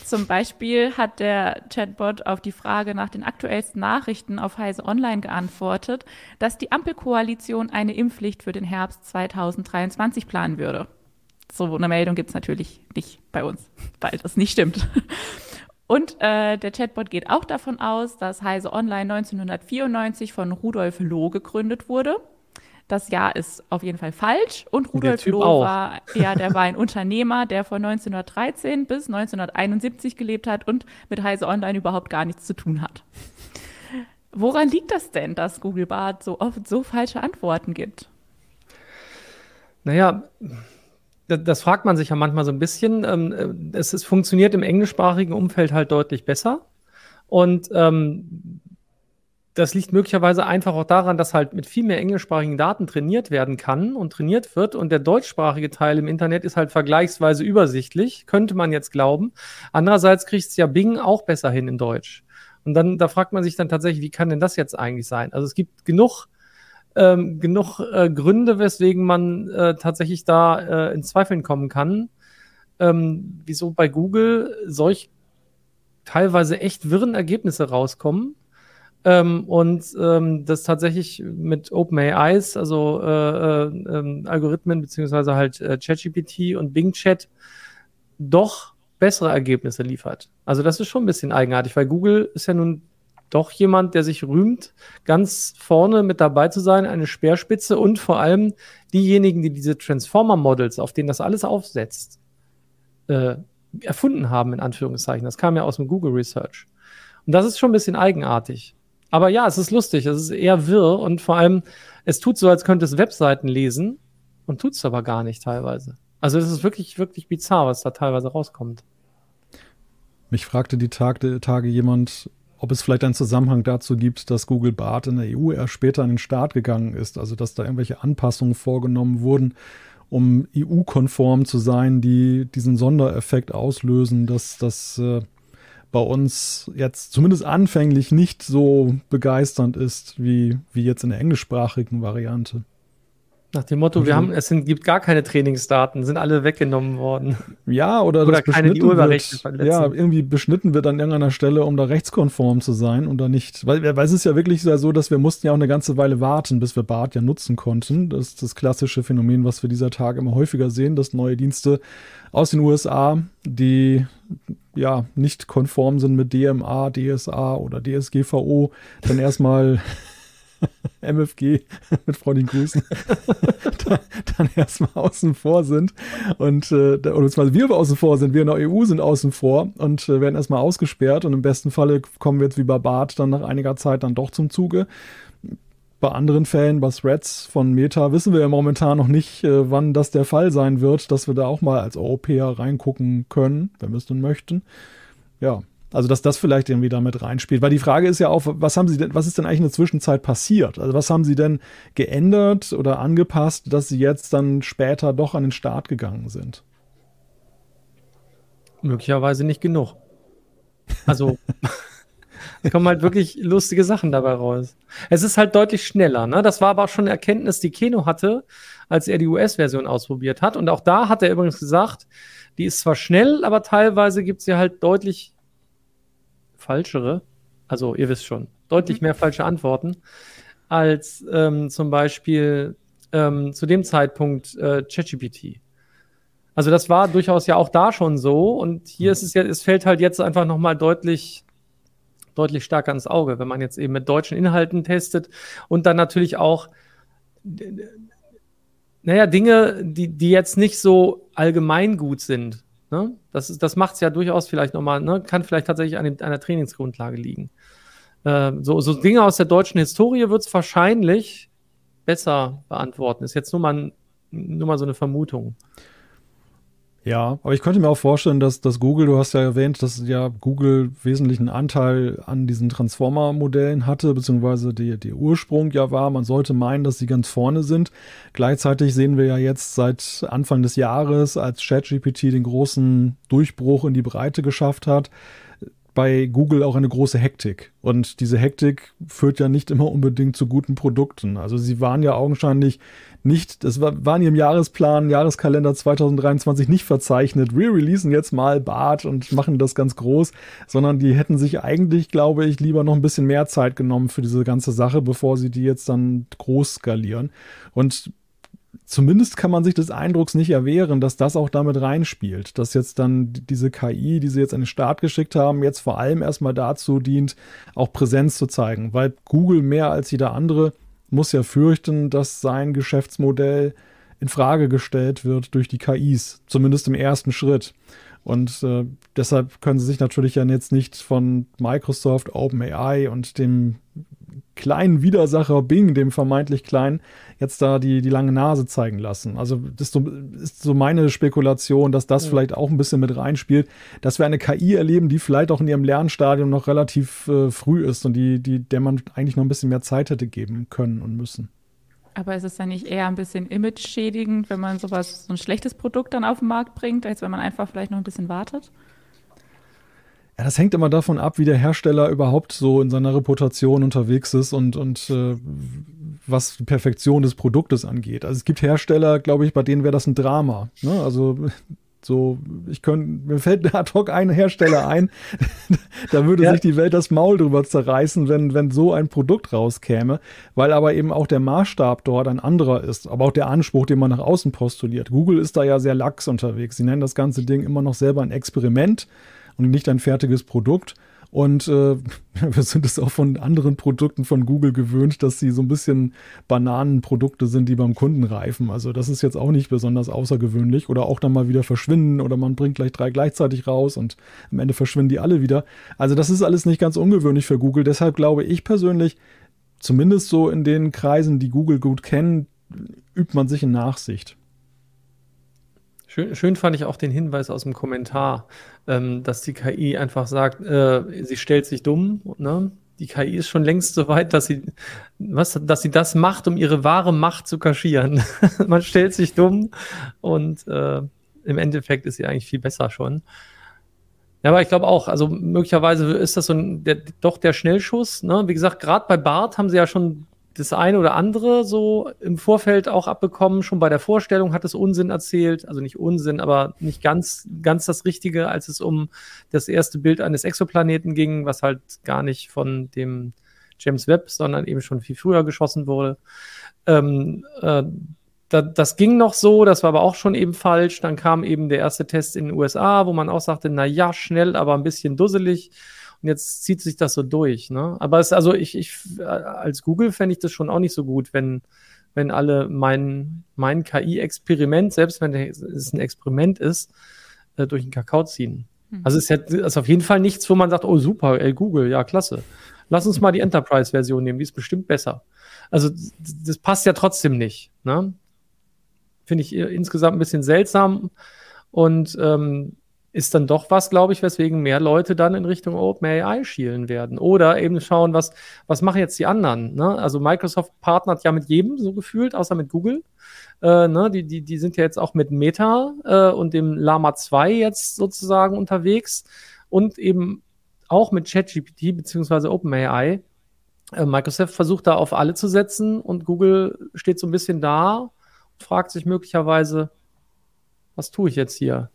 Zum Beispiel hat der Chatbot auf die Frage nach den aktuellsten Nachrichten auf Heise Online geantwortet, dass die Ampelkoalition eine Impfpflicht für den Herbst 2023 planen würde. So eine Meldung gibt es natürlich nicht bei uns, *laughs* weil das nicht stimmt. Und äh, der Chatbot geht auch davon aus, dass Heise Online 1994 von Rudolf Loh gegründet wurde das Jahr ist auf jeden Fall falsch. Und Rudolf Loh war, ja, der war ein Unternehmer, der von 1913 bis 1971 gelebt hat und mit Heise Online überhaupt gar nichts zu tun hat. Woran liegt das denn, dass Google Bart so oft so falsche Antworten gibt? Naja, das fragt man sich ja manchmal so ein bisschen. Ähm, es, es funktioniert im englischsprachigen Umfeld halt deutlich besser. Und ähm, das liegt möglicherweise einfach auch daran, dass halt mit viel mehr englischsprachigen Daten trainiert werden kann und trainiert wird. Und der deutschsprachige Teil im Internet ist halt vergleichsweise übersichtlich, könnte man jetzt glauben. Andererseits kriegt es ja Bing auch besser hin in Deutsch. Und dann, da fragt man sich dann tatsächlich, wie kann denn das jetzt eigentlich sein? Also es gibt genug, ähm, genug äh, Gründe, weswegen man äh, tatsächlich da äh, in Zweifeln kommen kann. Ähm, wieso bei Google solch teilweise echt wirren Ergebnisse rauskommen ähm, und ähm, das tatsächlich mit OpenAIs, also äh, äh, Algorithmen beziehungsweise halt äh, ChatGPT und Bing Chat doch bessere Ergebnisse liefert. Also das ist schon ein bisschen eigenartig, weil Google ist ja nun doch jemand, der sich rühmt, ganz vorne mit dabei zu sein, eine Speerspitze und vor allem diejenigen, die diese Transformer-Models, auf denen das alles aufsetzt, äh, erfunden haben, in Anführungszeichen. Das kam ja aus dem Google Research. Und das ist schon ein bisschen eigenartig. Aber ja, es ist lustig, es ist eher wirr und vor allem, es tut so, als könnte es Webseiten lesen und tut es aber gar nicht teilweise. Also es ist wirklich, wirklich bizarr, was da teilweise rauskommt. Mich fragte die Tag, Tage jemand, ob es vielleicht einen Zusammenhang dazu gibt, dass Google Bart in der EU erst später an den Start gegangen ist, also dass da irgendwelche Anpassungen vorgenommen wurden, um EU-konform zu sein, die diesen Sondereffekt auslösen, dass das äh, bei uns jetzt zumindest anfänglich nicht so begeisternd ist wie, wie jetzt in der englischsprachigen Variante. Nach dem Motto, wir haben, es sind, gibt gar keine Trainingsdaten, sind alle weggenommen worden. Ja, oder, oder keine, die wird, Ja, irgendwie beschnitten wird an irgendeiner Stelle, um da rechtskonform zu sein oder nicht. Weil, weil es ist ja wirklich so, dass wir mussten ja auch eine ganze Weile warten, bis wir BART ja nutzen konnten. Das ist das klassische Phänomen, was wir dieser Tage immer häufiger sehen, dass neue Dienste aus den USA, die ja nicht konform sind mit DMA, DSA oder DSGVO, dann erstmal *laughs* *laughs* MFG mit freundlichen Grüßen, *laughs* dann, dann erstmal außen vor sind. Und äh, oder beziehungsweise wir außen vor sind, wir in der EU sind außen vor und äh, werden erstmal ausgesperrt. Und im besten Falle kommen wir jetzt wie bei Bart dann nach einiger Zeit dann doch zum Zuge. Bei anderen Fällen, bei Threads von Meta, wissen wir ja momentan noch nicht, äh, wann das der Fall sein wird, dass wir da auch mal als Europäer reingucken können, wenn wir es denn möchten. Ja, also, dass das vielleicht irgendwie damit reinspielt. Weil die Frage ist ja auch, was haben Sie denn, was ist denn eigentlich in der Zwischenzeit passiert? Also, was haben Sie denn geändert oder angepasst, dass Sie jetzt dann später doch an den Start gegangen sind? Möglicherweise nicht genug. Also, *laughs* es kommen halt wirklich lustige Sachen dabei raus. Es ist halt deutlich schneller, ne? Das war aber auch schon eine Erkenntnis, die Keno hatte, als er die US-Version ausprobiert hat. Und auch da hat er übrigens gesagt, die ist zwar schnell, aber teilweise gibt ja halt deutlich falschere, also ihr wisst schon, deutlich mhm. mehr falsche Antworten als ähm, zum Beispiel ähm, zu dem Zeitpunkt äh, ChatGPT. Also das war durchaus ja auch da schon so und hier mhm. ist es ja, es fällt halt jetzt einfach nochmal deutlich deutlich stärker ins Auge, wenn man jetzt eben mit deutschen Inhalten testet und dann natürlich auch naja, Dinge, die, die jetzt nicht so allgemein gut sind. Ne? Das, das macht es ja durchaus vielleicht nochmal, ne? kann vielleicht tatsächlich an, dem, an der Trainingsgrundlage liegen. Äh, so, so Dinge aus der deutschen Historie wird es wahrscheinlich besser beantworten. Ist jetzt nur mal, nur mal so eine Vermutung. Ja, aber ich könnte mir auch vorstellen, dass, dass Google, du hast ja erwähnt, dass ja Google wesentlichen Anteil an diesen Transformer-Modellen hatte, beziehungsweise die, der Ursprung ja war. Man sollte meinen, dass sie ganz vorne sind. Gleichzeitig sehen wir ja jetzt seit Anfang des Jahres, als ChatGPT den großen Durchbruch in die Breite geschafft hat, bei Google auch eine große Hektik. Und diese Hektik führt ja nicht immer unbedingt zu guten Produkten. Also sie waren ja augenscheinlich nicht, das war, war ihrem Jahresplan, Jahreskalender 2023 nicht verzeichnet, wir releasen jetzt mal Bart und machen das ganz groß, sondern die hätten sich eigentlich, glaube ich, lieber noch ein bisschen mehr Zeit genommen für diese ganze Sache, bevor sie die jetzt dann groß skalieren. Und zumindest kann man sich des Eindrucks nicht erwehren, dass das auch damit reinspielt, dass jetzt dann diese KI, die sie jetzt an den Start geschickt haben, jetzt vor allem erstmal dazu dient, auch Präsenz zu zeigen, weil Google mehr als jeder andere muss ja fürchten, dass sein Geschäftsmodell in Frage gestellt wird durch die KIs, zumindest im ersten Schritt. Und äh, deshalb können sie sich natürlich ja jetzt nicht von Microsoft, OpenAI und dem kleinen Widersacher Bing, dem vermeintlich kleinen, jetzt da die, die lange Nase zeigen lassen. Also das ist so, ist so meine Spekulation, dass das ja. vielleicht auch ein bisschen mit reinspielt, dass wir eine KI erleben, die vielleicht auch in ihrem Lernstadium noch relativ äh, früh ist und die, die, der man eigentlich noch ein bisschen mehr Zeit hätte geben können und müssen. Aber ist es dann nicht eher ein bisschen image-schädigend, wenn man sowas, so ein schlechtes Produkt dann auf den Markt bringt, als wenn man einfach vielleicht noch ein bisschen wartet? Ja, das hängt immer davon ab, wie der Hersteller überhaupt so in seiner Reputation unterwegs ist und, und äh, was die Perfektion des Produktes angeht. Also es gibt Hersteller, glaube ich, bei denen wäre das ein Drama. Ne? Also so, ich könnte, mir fällt *laughs* ad hoc ein Hersteller ein, *laughs* da würde ja. sich die Welt das Maul drüber zerreißen, wenn, wenn so ein Produkt rauskäme, weil aber eben auch der Maßstab dort ein anderer ist, aber auch der Anspruch, den man nach außen postuliert. Google ist da ja sehr lax unterwegs. Sie nennen das ganze Ding immer noch selber ein Experiment und nicht ein fertiges Produkt. Und äh, *laughs* wir sind es auch von anderen Produkten von Google gewöhnt, dass sie so ein bisschen Bananenprodukte sind, die beim Kunden reifen. Also das ist jetzt auch nicht besonders außergewöhnlich oder auch dann mal wieder verschwinden oder man bringt gleich drei gleichzeitig raus und am Ende verschwinden die alle wieder. Also das ist alles nicht ganz ungewöhnlich für Google. Deshalb glaube ich persönlich, zumindest so in den Kreisen, die Google gut kennen, übt man sich in Nachsicht. Schön, schön fand ich auch den Hinweis aus dem Kommentar, ähm, dass die KI einfach sagt, äh, sie stellt sich dumm. Ne? Die KI ist schon längst so weit, dass sie, was, dass sie das macht, um ihre wahre Macht zu kaschieren. *laughs* Man stellt sich dumm und äh, im Endeffekt ist sie eigentlich viel besser schon. Ja, aber ich glaube auch, also möglicherweise ist das so ein, der, doch der Schnellschuss. Ne? Wie gesagt, gerade bei Bart haben sie ja schon das eine oder andere so im Vorfeld auch abbekommen. Schon bei der Vorstellung hat es Unsinn erzählt. Also nicht Unsinn, aber nicht ganz, ganz das Richtige, als es um das erste Bild eines Exoplaneten ging, was halt gar nicht von dem James Webb, sondern eben schon viel früher geschossen wurde. Ähm, äh, da, das ging noch so, das war aber auch schon eben falsch. Dann kam eben der erste Test in den USA, wo man auch sagte, na ja, schnell, aber ein bisschen dusselig. Und jetzt zieht sich das so durch. Ne? Aber es, also ich, ich als Google fände ich das schon auch nicht so gut, wenn, wenn alle mein, mein KI-Experiment, selbst wenn es ein Experiment ist, äh, durch den Kakao ziehen. Mhm. Also es ist, ja, ist auf jeden Fall nichts, wo man sagt, oh super, ey, Google, ja, klasse. Lass uns mal die Enterprise-Version nehmen, die ist bestimmt besser. Also das passt ja trotzdem nicht. Ne? Finde ich insgesamt ein bisschen seltsam. Und ähm, ist dann doch was, glaube ich, weswegen mehr Leute dann in Richtung OpenAI schielen werden. Oder eben schauen, was, was machen jetzt die anderen. Ne? Also Microsoft partnert ja mit jedem so gefühlt, außer mit Google. Äh, ne? die, die, die sind ja jetzt auch mit Meta äh, und dem Lama 2 jetzt sozusagen unterwegs und eben auch mit ChatGPT bzw. OpenAI. Äh, Microsoft versucht da auf alle zu setzen und Google steht so ein bisschen da und fragt sich möglicherweise, was tue ich jetzt hier?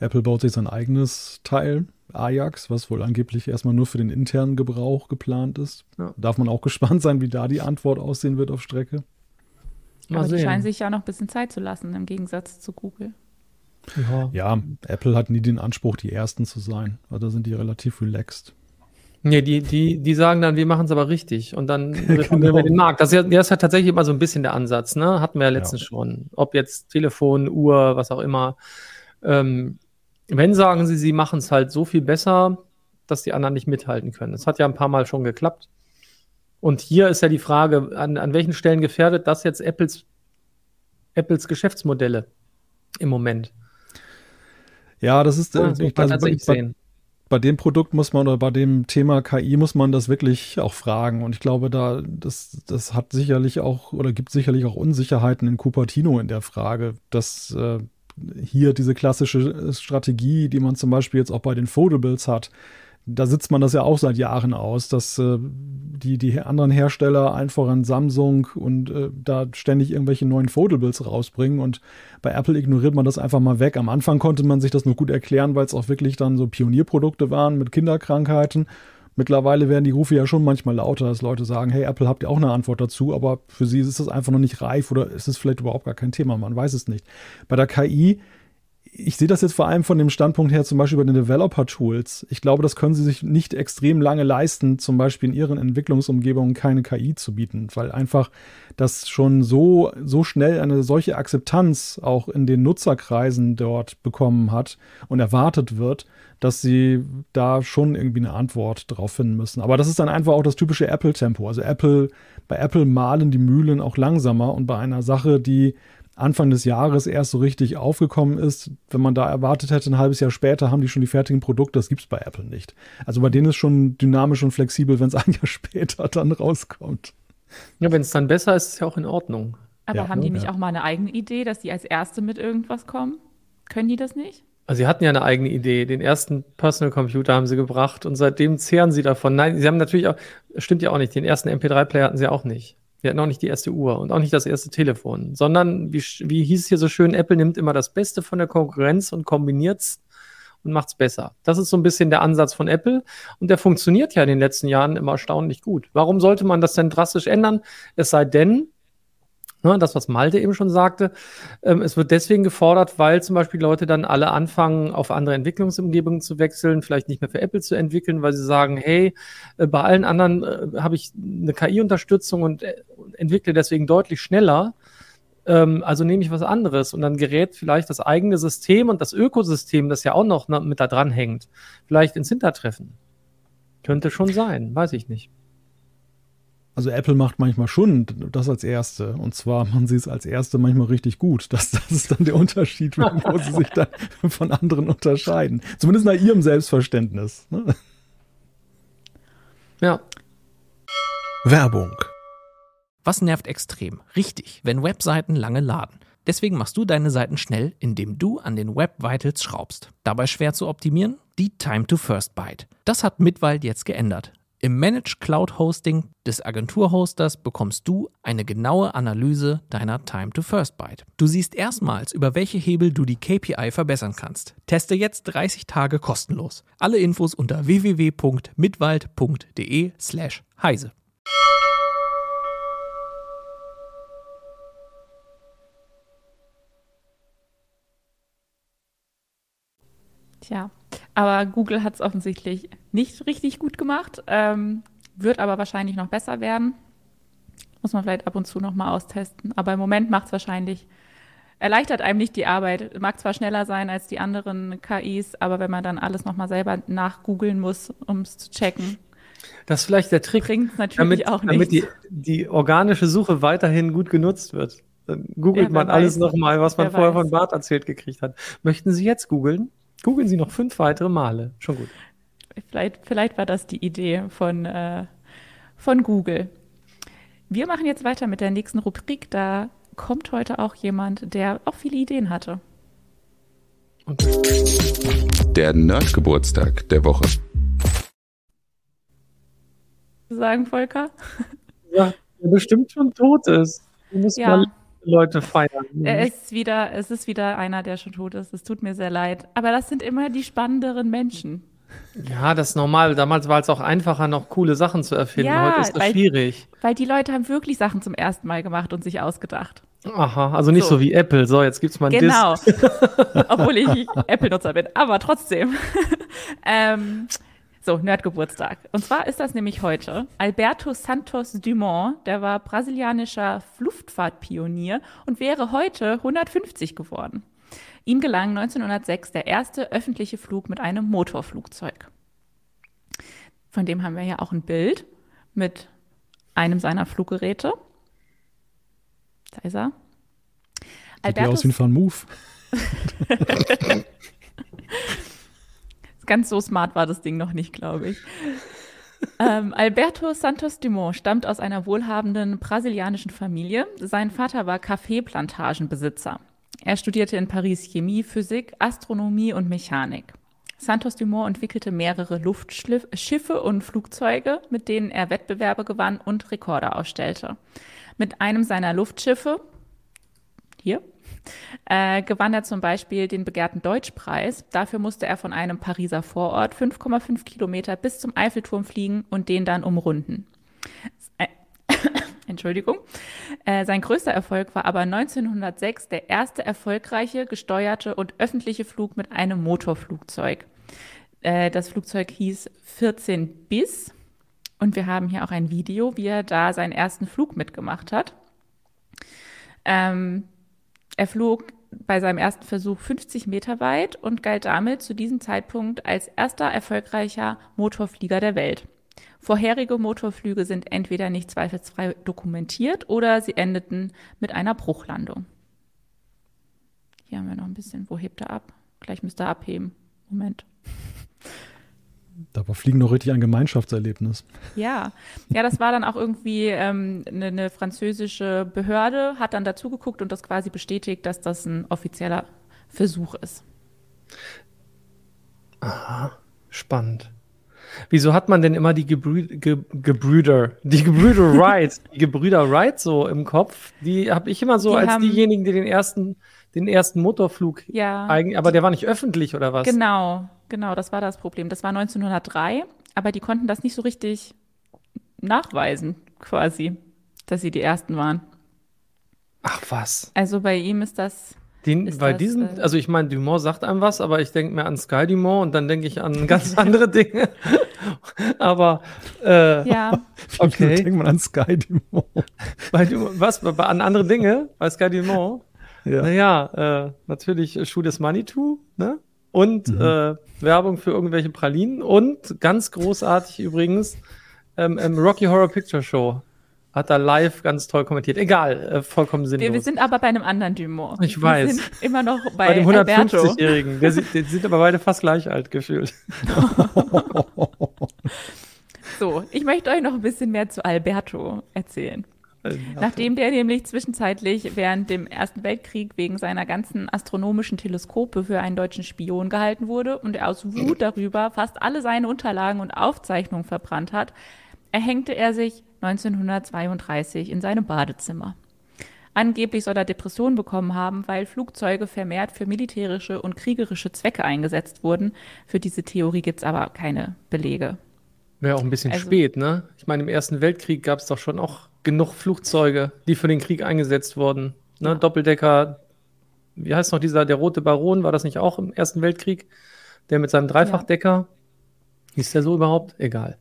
Apple baut sich sein eigenes Teil, Ajax, was wohl angeblich erstmal nur für den internen Gebrauch geplant ist. Ja. Darf man auch *laughs* gespannt sein, wie da die Antwort aussehen wird auf Strecke. Mal Aber sehen. die scheinen sich ja noch ein bisschen Zeit zu lassen, im Gegensatz zu Google. Ja. ja, Apple hat nie den Anspruch, die Ersten zu sein. Also da sind die relativ relaxed. Nee, die, die, die sagen dann, wir machen es aber richtig und dann *laughs* genau. wir den Markt. Das ist, ja, das ist ja tatsächlich immer so ein bisschen der Ansatz, ne? Hatten wir ja letztens ja. schon. Ob jetzt Telefon, Uhr, was auch immer. Ähm, wenn sagen sie, sie machen es halt so viel besser, dass die anderen nicht mithalten können. Das hat ja ein paar Mal schon geklappt. Und hier ist ja die Frage, an, an welchen Stellen gefährdet das jetzt Apples, Apples Geschäftsmodelle im Moment? Ja, das ist äh, ich, also bei, bei, bei, dem Produkt muss man oder bei dem Thema KI muss man das wirklich auch fragen. Und ich glaube, da das, das hat sicherlich auch oder gibt sicherlich auch Unsicherheiten in Cupertino in der Frage, dass äh, hier diese klassische äh, Strategie, die man zum Beispiel jetzt auch bei den Foldables hat, da sitzt man das ja auch seit Jahren aus, dass äh, die, die anderen Hersteller einfach an Samsung und äh, da ständig irgendwelche neuen Foldables rausbringen und bei Apple ignoriert man das einfach mal weg. Am Anfang konnte man sich das nur gut erklären, weil es auch wirklich dann so Pionierprodukte waren mit Kinderkrankheiten Mittlerweile werden die Rufe ja schon manchmal lauter, dass Leute sagen, hey, Apple habt ihr auch eine Antwort dazu, aber für sie ist das einfach noch nicht reif oder ist es vielleicht überhaupt gar kein Thema, man weiß es nicht. Bei der KI ich sehe das jetzt vor allem von dem Standpunkt her, zum Beispiel bei den Developer-Tools. Ich glaube, das können sie sich nicht extrem lange leisten, zum Beispiel in ihren Entwicklungsumgebungen keine KI zu bieten, weil einfach das schon so, so schnell eine solche Akzeptanz auch in den Nutzerkreisen dort bekommen hat und erwartet wird, dass sie da schon irgendwie eine Antwort drauf finden müssen. Aber das ist dann einfach auch das typische Apple-Tempo. Also Apple, bei Apple malen die Mühlen auch langsamer und bei einer Sache, die Anfang des Jahres erst so richtig aufgekommen ist. Wenn man da erwartet hätte, ein halbes Jahr später haben die schon die fertigen Produkte. Das gibt es bei Apple nicht. Also bei denen ist schon dynamisch und flexibel, wenn es *laughs* ein Jahr später dann rauskommt. Ja, wenn es dann besser ist, ist es ja auch in Ordnung. Aber ja, haben die nicht ja. auch mal eine eigene Idee, dass die als Erste mit irgendwas kommen? Können die das nicht? Also sie hatten ja eine eigene Idee. Den ersten Personal Computer haben sie gebracht und seitdem zehren sie davon. Nein, sie haben natürlich auch, stimmt ja auch nicht, den ersten MP3-Player hatten sie auch nicht. Wir hatten auch nicht die erste Uhr und auch nicht das erste Telefon, sondern wie, wie hieß es hier so schön, Apple nimmt immer das Beste von der Konkurrenz und kombiniert es und macht es besser. Das ist so ein bisschen der Ansatz von Apple und der funktioniert ja in den letzten Jahren immer erstaunlich gut. Warum sollte man das denn drastisch ändern? Es sei denn, Ne, das, was Malte eben schon sagte, ähm, es wird deswegen gefordert, weil zum Beispiel Leute dann alle anfangen, auf andere Entwicklungsumgebungen zu wechseln, vielleicht nicht mehr für Apple zu entwickeln, weil sie sagen, hey, äh, bei allen anderen äh, habe ich eine KI-Unterstützung und äh, entwickle deswegen deutlich schneller. Ähm, also nehme ich was anderes und dann gerät vielleicht das eigene System und das Ökosystem, das ja auch noch ne, mit da dran hängt, vielleicht ins Hintertreffen. Könnte schon sein, weiß ich nicht. Also Apple macht manchmal schon das als Erste. Und zwar machen sie es als Erste manchmal richtig gut. *laughs* Das, das ist dann der Unterschied, wo sie sich dann *laughs* von anderen unterscheiden. Zumindest nach ihrem Selbstverständnis. Ne? Ja. Werbung. Was nervt extrem? Richtig, wenn Webseiten lange laden. Deswegen machst du deine Seiten schnell, indem du an den Web Vitals schraubst. Dabei schwer zu optimieren? Die Time to First Byte. Das hat Mitwald jetzt geändert. Im Managed Cloud Hosting des Agenturhosters bekommst du eine genaue Analyse deiner Time to First Byte. Du siehst erstmals, über welche Hebel du die KPI verbessern kannst. Teste jetzt 30 Tage kostenlos. Alle Infos unter www.mitwald.de/heise. Tja, aber Google hat es offensichtlich nicht richtig gut gemacht, ähm, wird aber wahrscheinlich noch besser werden. Muss man vielleicht ab und zu nochmal austesten. Aber im Moment macht es wahrscheinlich, erleichtert einem nicht die Arbeit. Mag zwar schneller sein als die anderen KIs, aber wenn man dann alles nochmal selber nachgoogeln muss, um es zu checken, Das ist vielleicht der Trick, bringt es natürlich damit, auch damit die, die organische Suche weiterhin gut genutzt wird. Dann googelt Ja, man alles nochmal, was man vorher weiß. von Bart erzählt gekriegt hat. Möchten Sie jetzt googeln? Googeln Sie noch fünf weitere Male. Schon gut. Vielleicht, vielleicht war das die Idee von, äh, von Google. Wir machen jetzt weiter mit der nächsten Rubrik. Da kommt heute auch jemand, der auch viele Ideen hatte. Und Der Nerdgeburtstag der Woche. Sagen, Volker? ja, der bestimmt schon tot ist. Du musst Ja. mal Leute feiern. Er ist wieder, es ist wieder einer, der schon tot ist. Es tut mir sehr leid. Aber das sind immer die spannenderen Menschen. Ja, das ist normal. Damals war es auch einfacher, noch coole Sachen zu erfinden. Ja, Heute ist das weil- schwierig. Weil die Leute haben wirklich Sachen zum ersten Mal gemacht und sich ausgedacht. Aha, also nicht so, So. wie Apple. So, jetzt gibt's mal einen Genau. *laughs* Obwohl ich Apple-Nutzer bin, aber trotzdem. *laughs* ähm, so, Nerdgeburtstag. Und zwar ist das nämlich heute Alberto Santos Dumont, der war brasilianischer Luftfahrtpionier und wäre heute 150 geworden. Ihm gelang 1906 der erste öffentliche Flug mit einem Motorflugzeug. Von dem haben wir ja auch ein Bild mit einem seiner Fluggeräte. Da ist er. Sieht aus wie ein Move. *laughs* *laughs* Ganz so smart war das Ding noch nicht, glaube ich. ähm, Alberto Santos Dumont stammt aus einer wohlhabenden brasilianischen Familie. Sein Vater war Kaffeeplantagenbesitzer. Er studierte in Paris Chemie, Physik, Astronomie und Mechanik. Santos Dumont entwickelte mehrere Luftschiffe und Flugzeuge, mit denen er Wettbewerbe gewann und Rekorde aufstellte. Mit einem seiner Luftschiffe, hier, äh, gewann er zum Beispiel den begehrten Deutschpreis. Dafür musste er von einem Pariser Vorort 5,5 Kilometer bis zum Eiffelturm fliegen und den dann umrunden. Äh, *coughs* Entschuldigung. Äh, sein größter Erfolg war aber 1906 der erste erfolgreiche, gesteuerte und öffentliche Flug mit einem Motorflugzeug. Äh, das Flugzeug hieß 14 bis und wir haben hier auch ein Video, wie er da seinen ersten Flug mitgemacht hat. Ähm, er flog bei seinem ersten Versuch 50 Meter weit und galt damit zu diesem Zeitpunkt als erster erfolgreicher Motorflieger der Welt. Vorherige Motorflüge sind entweder nicht zweifelsfrei dokumentiert oder sie endeten mit einer Bruchlandung. Hier haben wir noch ein bisschen, wo hebt er ab? Gleich müsste er abheben. Moment. Da war Fliegen noch richtig ein Gemeinschaftserlebnis. Ja, ja, das war dann auch irgendwie ähm, eine, eine französische Behörde, hat dann dazu geguckt und das quasi bestätigt, dass das ein offizieller Versuch ist. Spannend. Wieso hat man denn immer die Gebrü Ge Gebrüder, die Gebrüder *laughs* Wright, die Gebrüder Wright so im Kopf? Die habe ich immer so Die als haben- diejenigen, die den ersten, den ersten Motorflug Ja. eigentlich, aber der war nicht öffentlich oder was? Genau, genau, das war das Problem. Das war 1903, aber die konnten das nicht so richtig nachweisen, quasi, dass sie die Ersten waren. Ach was. Also bei ihm ist das, Den, Ist bei das, diesen, äh, also ich meine, Dumont sagt einem was, aber ich denke mir an Sky Dumont und dann denke ich an ganz *laughs* andere Dinge. *laughs* aber äh, ja, *laughs* Okay. Denkt man an Sky Dumont. bei Dumont, was? Bei, an andere Dinge? Bei Sky Dumont? Ja. Naja, äh, natürlich äh, Schuh des Manitou, ne? Und äh, Werbung für irgendwelche Pralinen und ganz großartig übrigens ähm, ähm, Rocky Horror Picture Show. hat er live ganz toll kommentiert. Egal, äh, vollkommen sinnlos. Wir, wir, sind aber bei einem anderen Dumont. Ich weiß. Wir sind immer noch bei, bei dem 150-Jährigen. Wir sind, sind aber beide fast gleich alt gefühlt. *laughs* so, ich möchte euch noch ein bisschen mehr zu Alberto erzählen. Nachdem der nämlich zwischenzeitlich während dem Ersten Weltkrieg wegen seiner ganzen astronomischen Teleskope für einen deutschen Spion gehalten wurde und er aus Wut *clears throat* darüber fast alle seine Unterlagen und Aufzeichnungen verbrannt hat, erhängte er sich 1932 in seinem Badezimmer. Angeblich soll er Depressionen bekommen haben, weil Flugzeuge vermehrt für militärische und kriegerische Zwecke eingesetzt wurden. Für diese Theorie gibt es aber keine Belege. Wäre auch ein bisschen also, spät, ne? Ich meine, im Ersten Weltkrieg gab es doch schon auch genug Flugzeuge, die für den Krieg eingesetzt wurden. Ne? Ja. Doppeldecker, wie heißt noch dieser, der Rote Baron, war das nicht auch im Ersten Weltkrieg? Der mit seinem Dreifachdecker? Ja. Hieß der so überhaupt? Egal.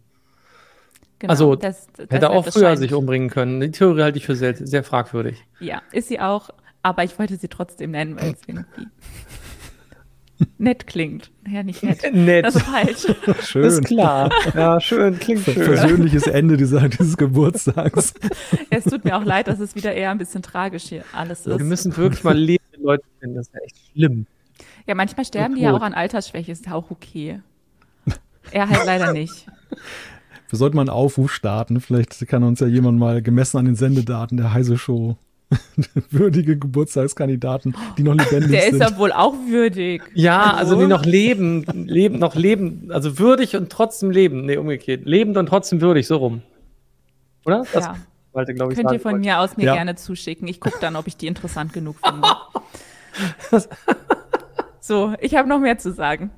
Genau, also das, das hätte auch früher sich umbringen können. Die Theorie halte ich für sehr, sehr fragwürdig. Ja, ist sie auch, aber ich wollte sie trotzdem nennen, weil es *clears throat* irgendwie nett klingt. Ja, nicht nett. *laughs* nett. Das ist falsch. *laughs* Schön. Ist klar. Ja, schön, klingt schön. Persönliches Ende dieser, dieses Geburtstags. *laughs* es tut mir auch leid, dass es wieder eher ein bisschen tragisch hier alles ist. Wir müssen wirklich mal lebende Leute finden, das ist ja echt schlimm. Ja, manchmal sterben die ja auch an Altersschwäche, ist ja auch okay. Er halt leider nicht. Wir sollten mal einen Aufruf starten. Vielleicht kann uns ja jemand mal gemessen an den Sendedaten der Heise Show *laughs* würdige Geburtstagskandidaten, die noch lebendig Der sind. Der ist ja wohl auch würdig. Ja, also, also die noch leben, leben, noch leben, also würdig und trotzdem leben. Nee, umgekehrt. Lebend und trotzdem würdig, so rum. Oder? Das ja. wollte, glaube ich, Könnt ihr von wollte. mir aus mir ja. gerne zuschicken. Ich gucke dann, ob ich die interessant genug finde. *laughs* so, ich habe noch mehr zu sagen.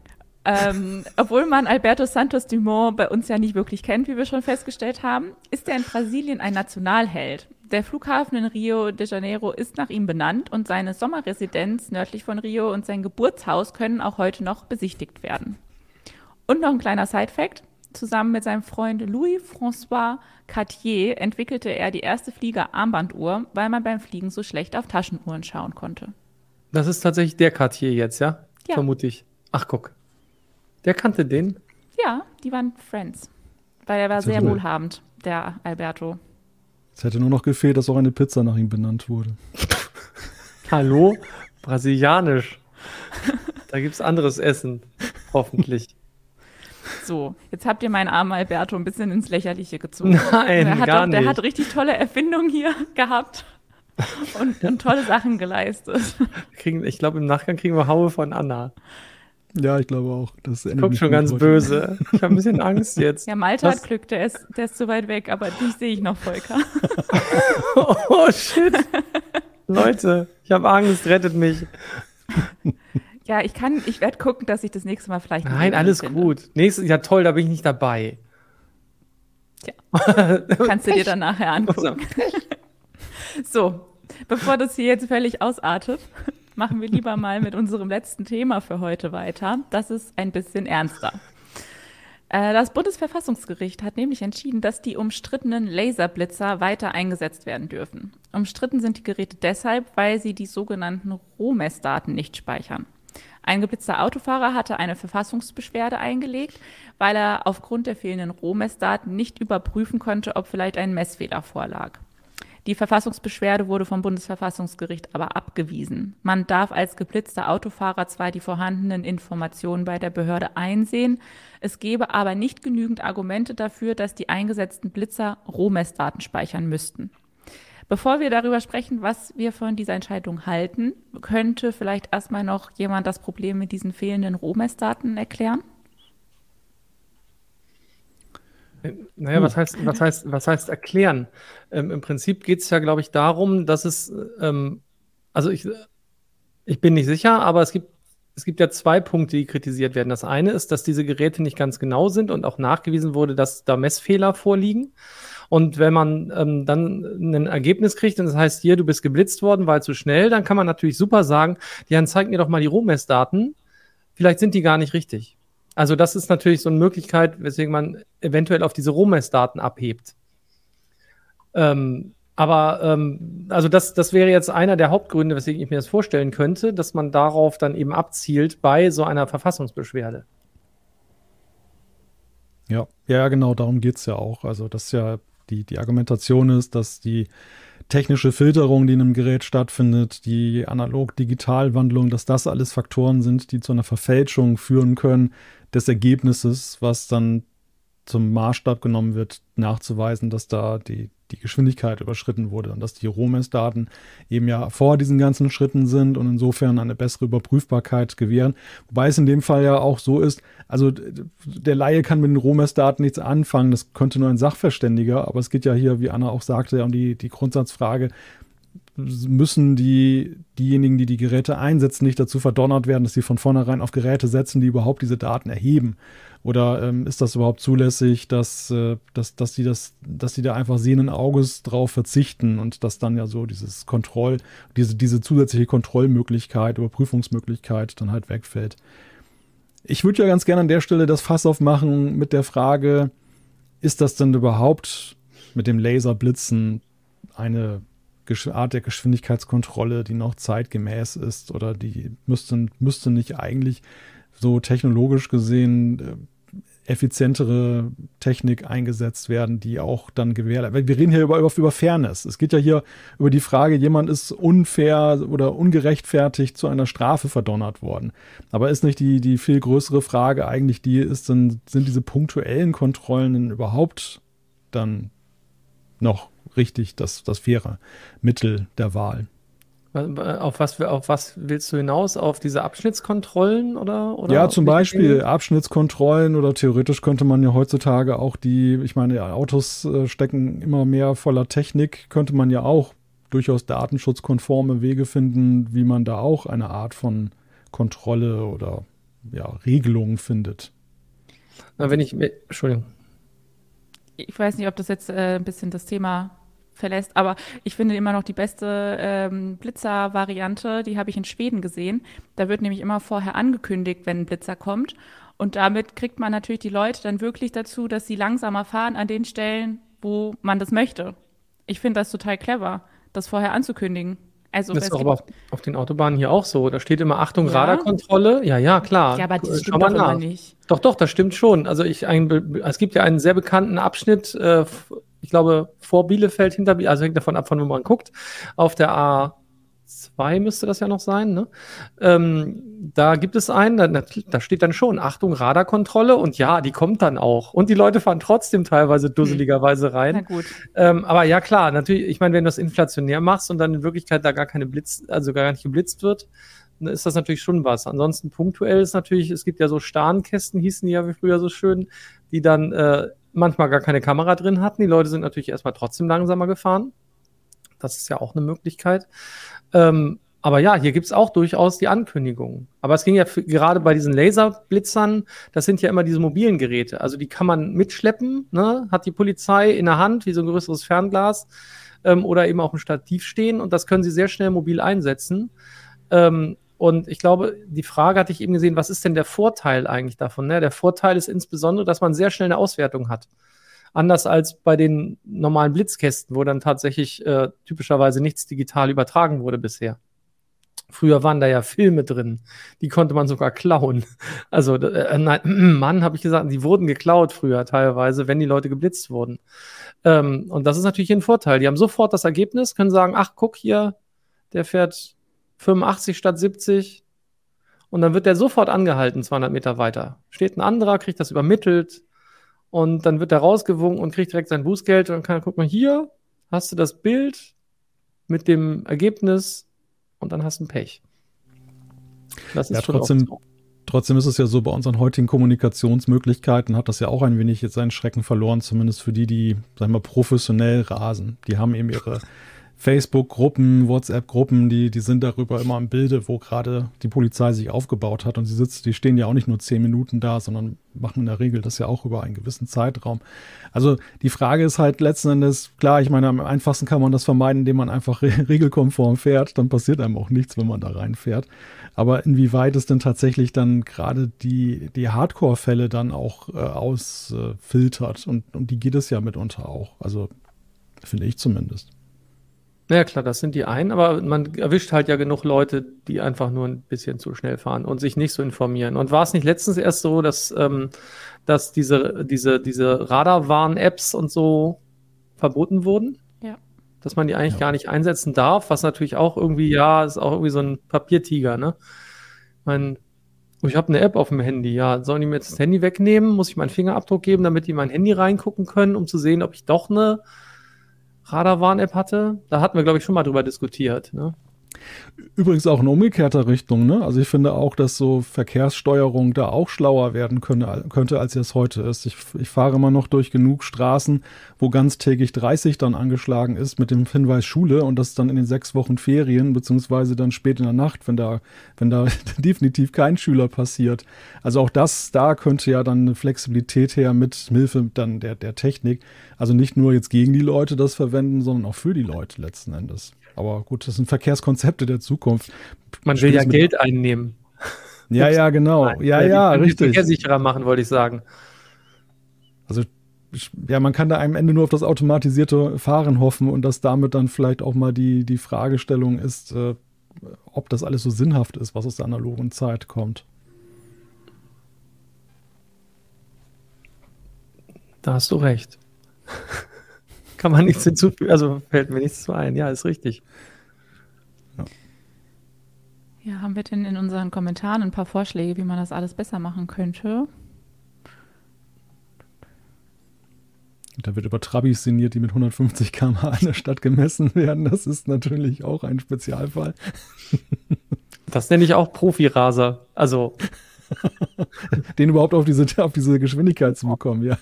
Ähm, obwohl man Alberto Santos Dumont bei uns ja nicht wirklich kennt, wie wir schon festgestellt haben, ist er in Brasilien ein Nationalheld. Der Flughafen in Rio de Janeiro ist nach ihm benannt und seine Sommerresidenz nördlich von Rio und sein Geburtshaus können auch heute noch besichtigt werden. Und noch ein kleiner Side-Fact. Zusammen mit seinem Freund Louis-François Cartier entwickelte er die erste Flieger-Armbanduhr, weil man beim Fliegen so schlecht auf Taschenuhren schauen konnte. Das ist tatsächlich der Cartier jetzt, ja? Ja. Vermute ich. Ach, guck. Der kannte den? Ja, die waren Friends. Weil er war sehr wohlhabend, der Alberto. Es hätte nur noch gefehlt, dass auch eine Pizza nach ihm benannt wurde. *laughs* Hallo? Brasilianisch. Da gibt es anderes Essen. Hoffentlich. So, jetzt habt ihr meinen armen Alberto ein bisschen ins Lächerliche gezogen. Nein, der gar auch, nicht. Der hat richtig tolle Erfindungen hier gehabt und, und tolle Sachen geleistet. Kriegen, ich glaube, im Nachgang kriegen wir Haue von Anna. Ja, ich glaube auch. Das Kommt schon ganz heute. böse. Ich habe ein bisschen Angst jetzt. Ja, Malte Was? hat Glück, der ist, der ist zu weit weg, aber dich sehe ich noch, Volker. *laughs* oh, shit. Leute, ich habe Angst, rettet mich. Ja, ich kann, ich werde gucken, dass ich das nächste Mal vielleicht. Nein, alles finde. gut. Nächstes, ja toll, da bin ich nicht dabei. Tja, kannst du dir dann nachher angucken. *laughs* so, bevor das hier jetzt völlig ausartet, machen wir lieber mal mit unserem letzten Thema für heute weiter. Das ist ein bisschen ernster. Äh, das Bundesverfassungsgericht hat nämlich entschieden, dass die umstrittenen Laserblitzer weiter eingesetzt werden dürfen. Umstritten sind die Geräte deshalb, weil sie die sogenannten Rohmessdaten nicht speichern. Ein geblitzter Autofahrer hatte eine Verfassungsbeschwerde eingelegt, weil er aufgrund der fehlenden Rohmessdaten nicht überprüfen konnte, ob vielleicht ein Messfehler vorlag. Die Verfassungsbeschwerde wurde vom Bundesverfassungsgericht aber abgewiesen. Man darf als geblitzter Autofahrer zwar die vorhandenen Informationen bei der Behörde einsehen, es gebe aber nicht genügend Argumente dafür, dass die eingesetzten Blitzer Rohmessdaten speichern müssten. Bevor wir darüber sprechen, was wir von dieser Entscheidung halten, könnte vielleicht erstmal noch jemand das Problem mit diesen fehlenden Rohmessdaten erklären? Naja, was heißt, was heißt, was heißt erklären? Ähm, Im Prinzip geht es ja, glaube ich, darum, dass es, ähm, also ich, ich bin nicht sicher, aber es gibt, es gibt ja zwei Punkte, die kritisiert werden. Das eine ist, dass diese Geräte nicht ganz genau sind und auch nachgewiesen wurde, dass da Messfehler vorliegen. Und wenn man ähm, dann ein Ergebnis kriegt und das heißt, hier, du bist geblitzt worden, weil zu schnell, dann kann man natürlich super sagen, ja, dann zeig mir doch mal die Rohmessdaten. Vielleicht sind die gar nicht richtig. Also das ist natürlich so eine Möglichkeit, weswegen man eventuell auf diese Rohmessdaten abhebt. Ähm, aber ähm, also das, das wäre jetzt einer der Hauptgründe, weswegen ich mir das vorstellen könnte, dass man darauf dann eben abzielt bei so einer Verfassungsbeschwerde. Ja, ja, genau, darum geht es ja auch. Also das ist ja die, die Argumentation ist, dass die technische Filterung, die in einem Gerät stattfindet, die Analog-Digital-Wandlung, dass das alles Faktoren sind, die zu einer Verfälschung führen können des Ergebnisses, was dann zum Maßstab genommen wird, nachzuweisen, dass da die, die Geschwindigkeit überschritten wurde und dass die Rohmessdaten eben ja vor diesen ganzen Schritten sind und insofern eine bessere Überprüfbarkeit gewähren. Wobei es in dem Fall ja auch so ist, also der Laie kann mit den Rohmessdaten nichts anfangen, das könnte nur ein Sachverständiger, aber es geht ja hier, wie Anna auch sagte, um die, die Grundsatzfrage, müssen die, diejenigen, die die Geräte einsetzen, nicht dazu verdonnert werden, dass sie von vornherein auf Geräte setzen, die überhaupt diese Daten erheben. Oder ähm, ist das überhaupt zulässig, dass, äh, dass, dass, die das, dass die da einfach sehenden Auges drauf verzichten und dass dann ja so dieses Kontroll, diese, diese zusätzliche Kontrollmöglichkeit, Überprüfungsmöglichkeit dann halt wegfällt. Ich würde ja ganz gerne an der Stelle das Fass aufmachen mit der Frage, ist das denn überhaupt mit dem Laserblitzen eine Art der Geschwindigkeitskontrolle, die noch zeitgemäß ist oder die müsste, müsste nicht eigentlich so technologisch gesehen äh, effizientere Technik eingesetzt werden, die auch dann gewährleistet. Wir reden hier über, über, über Fairness. Es geht ja hier über die Frage, jemand ist unfair oder ungerechtfertigt zu einer Strafe verdonnert worden. Aber ist nicht die, die viel größere Frage eigentlich die, ist dann, sind diese punktuellen Kontrollen denn überhaupt dann noch richtig das, das faire Mittel der Wahl? Auf was, auf was willst du hinaus? Auf diese Abschnittskontrollen oder? oder ja, zum Beispiel Dinge? Abschnittskontrollen oder theoretisch könnte man ja heutzutage auch die, ich meine, Autos äh, stecken immer mehr voller Technik, könnte man ja auch durchaus datenschutzkonforme Wege finden, wie man da auch eine Art von Kontrolle oder ja, Regelung findet. Na, wenn ich, Entschuldigung. Ich weiß nicht, ob das jetzt äh, ein bisschen das Thema verlässt. Aber ich finde immer noch die beste ähm, Blitzer-Variante, die habe ich in Schweden gesehen. Da wird nämlich immer vorher angekündigt, wenn ein Blitzer kommt. Und damit kriegt man natürlich die Leute dann wirklich dazu, dass sie langsamer fahren an den Stellen, wo man das möchte. Ich finde das total clever, das vorher anzukündigen. Also, das ist aber auf, auf, den Autobahnen hier auch so. Da steht immer Achtung, ja? Radarkontrolle. Ja, ja, klar. Ja, aber das stimmt doch nicht. Doch, doch, das stimmt schon. Also ich, ein, es gibt ja einen sehr bekannten Abschnitt äh, ich glaube, vor Bielefeld, hinter Bielefeld, also hängt davon ab, von wo man guckt. Auf der A2 müsste das ja noch sein. Ne? Ähm, da gibt es einen, da, da, steht dann schon, Achtung, Radarkontrolle und ja, die kommt dann auch. Und die Leute fahren trotzdem teilweise hm. dusseligerweise rein. Na gut. Ähm, aber ja, klar, natürlich, ich meine, wenn du das inflationär machst und dann in Wirklichkeit da gar keine Blitz, also gar nicht geblitzt wird, dann ist das natürlich schon was. Ansonsten punktuell ist natürlich, es gibt ja so Starnkästen, hießen die ja wie früher so schön, die dann äh, manchmal gar keine Kamera drin hatten. Die Leute sind natürlich erstmal trotzdem langsamer gefahren. Das ist ja auch eine Möglichkeit. Ähm, aber ja, hier gibt es auch durchaus die Ankündigungen. Aber es ging ja gerade bei diesen Laserblitzern, das sind ja immer diese mobilen Geräte. Also die kann man mitschleppen, ne? hat die Polizei in der Hand, wie so ein größeres Fernglas, ähm, oder eben auch im Stativ stehen und das können sie sehr schnell mobil einsetzen. Ähm, und ich glaube, die Frage hatte ich eben gesehen, was ist denn der Vorteil eigentlich davon? Ne? Der Vorteil ist insbesondere, dass man sehr schnell eine Auswertung hat. Anders als bei den normalen Blitzkästen, wo dann tatsächlich äh, typischerweise nichts digital übertragen wurde bisher. Früher waren da ja Filme drin, die konnte man sogar klauen. *laughs* Also, äh, nein, *clears throat* Mann, habe ich gesagt, die wurden geklaut früher teilweise, wenn die Leute geblitzt wurden. Ähm, und das ist natürlich ein Vorteil. Die haben sofort das Ergebnis, können sagen, ach, guck hier, der fährt 85 statt 70. Und dann wird der sofort angehalten, 200 Meter weiter. Steht ein anderer, kriegt das übermittelt und dann wird er rausgewunken und kriegt direkt sein Bußgeld und dann kann er, guck mal, hier hast du das Bild mit dem Ergebnis und dann hast du ein Pech. Das ist ja, trotzdem, so. trotzdem ist es ja so, bei unseren heutigen Kommunikationsmöglichkeiten hat das ja auch ein wenig jetzt seinen Schrecken verloren, zumindest für die, die, sagen wir, professionell rasen. Die haben eben ihre Facebook-Gruppen, WhatsApp-Gruppen, die, die sind darüber immer im Bilde, wo gerade die Polizei sich aufgebaut hat. Und sie sitzt, die stehen ja auch nicht nur zehn Minuten da, sondern machen in der Regel das ja auch über einen gewissen Zeitraum. Also die Frage ist halt letzten Endes, klar, ich meine, am einfachsten kann man das vermeiden, indem man einfach re *laughs* regelkonform fährt. Dann passiert einem auch nichts, wenn man da reinfährt. Aber inwieweit es denn tatsächlich dann gerade die, die Hardcore-Fälle dann auch äh, ausfiltert. Äh, und, und die geht es ja mitunter auch. Also finde ich zumindest. Ja, klar, das sind die einen, aber man erwischt halt ja genug Leute, die einfach nur ein bisschen zu schnell fahren und sich nicht so informieren. Und war es nicht letztens erst so, dass, ähm, dass diese, diese, diese Radarwarn-Apps und so verboten wurden. Ja. Dass man die eigentlich ja. gar nicht einsetzen darf, was natürlich auch irgendwie, ja, ist auch irgendwie so ein Papiertiger, ne? Ich meine, ich habe eine App auf dem Handy, ja. Sollen die mir jetzt das Handy wegnehmen? Muss ich meinen Fingerabdruck geben, damit die mein Handy reingucken können, um zu sehen, ob ich doch eine Radarwarn-App hatte? Da hatten wir, glaube ich, schon mal drüber diskutiert, ne? Übrigens auch in umgekehrter Richtung, ne? Also ich finde auch, dass so Verkehrssteuerung da auch schlauer werden könnte, könnte als es heute ist. Ich, ich fahre immer noch durch genug Straßen, wo ganztägig 30 dann angeschlagen ist mit dem Hinweis Schule und das dann in den sechs Wochen Ferien, beziehungsweise dann spät in der Nacht, wenn da, wenn da *laughs* definitiv kein Schüler passiert. Also auch das, da könnte ja dann eine Flexibilität her mit Hilfe dann der, der Technik. Also nicht nur jetzt gegen die Leute das verwenden, sondern auch für die Leute letzten Endes. Aber gut, das sind Verkehrskonzepte der Zukunft. Man will ja Geld einnehmen. *laughs* Ja, ja, genau. Nein, ja, ja, richtig. Verkehrssicherer machen, wollte ich sagen. Also, ja, man kann da am Ende nur auf das automatisierte Fahren hoffen und dass damit dann vielleicht auch mal die, die Fragestellung ist, äh, ob das alles so sinnhaft ist, was aus der analogen Zeit kommt. Da hast du recht. *laughs* Kann man nichts hinzufügen, also fällt mir nichts zu ein. Ja, ist richtig. Ja. ja, haben wir denn in unseren Kommentaren ein paar Vorschläge, wie man das alles besser machen könnte? Da wird über Trabis sinniert, die mit 150 km/h in der Stadt gemessen werden. Das ist natürlich auch ein Spezialfall. Das nenne ich auch Profiraser. Also. *laughs* Den überhaupt auf diese, auf diese Geschwindigkeit zu bekommen, ja.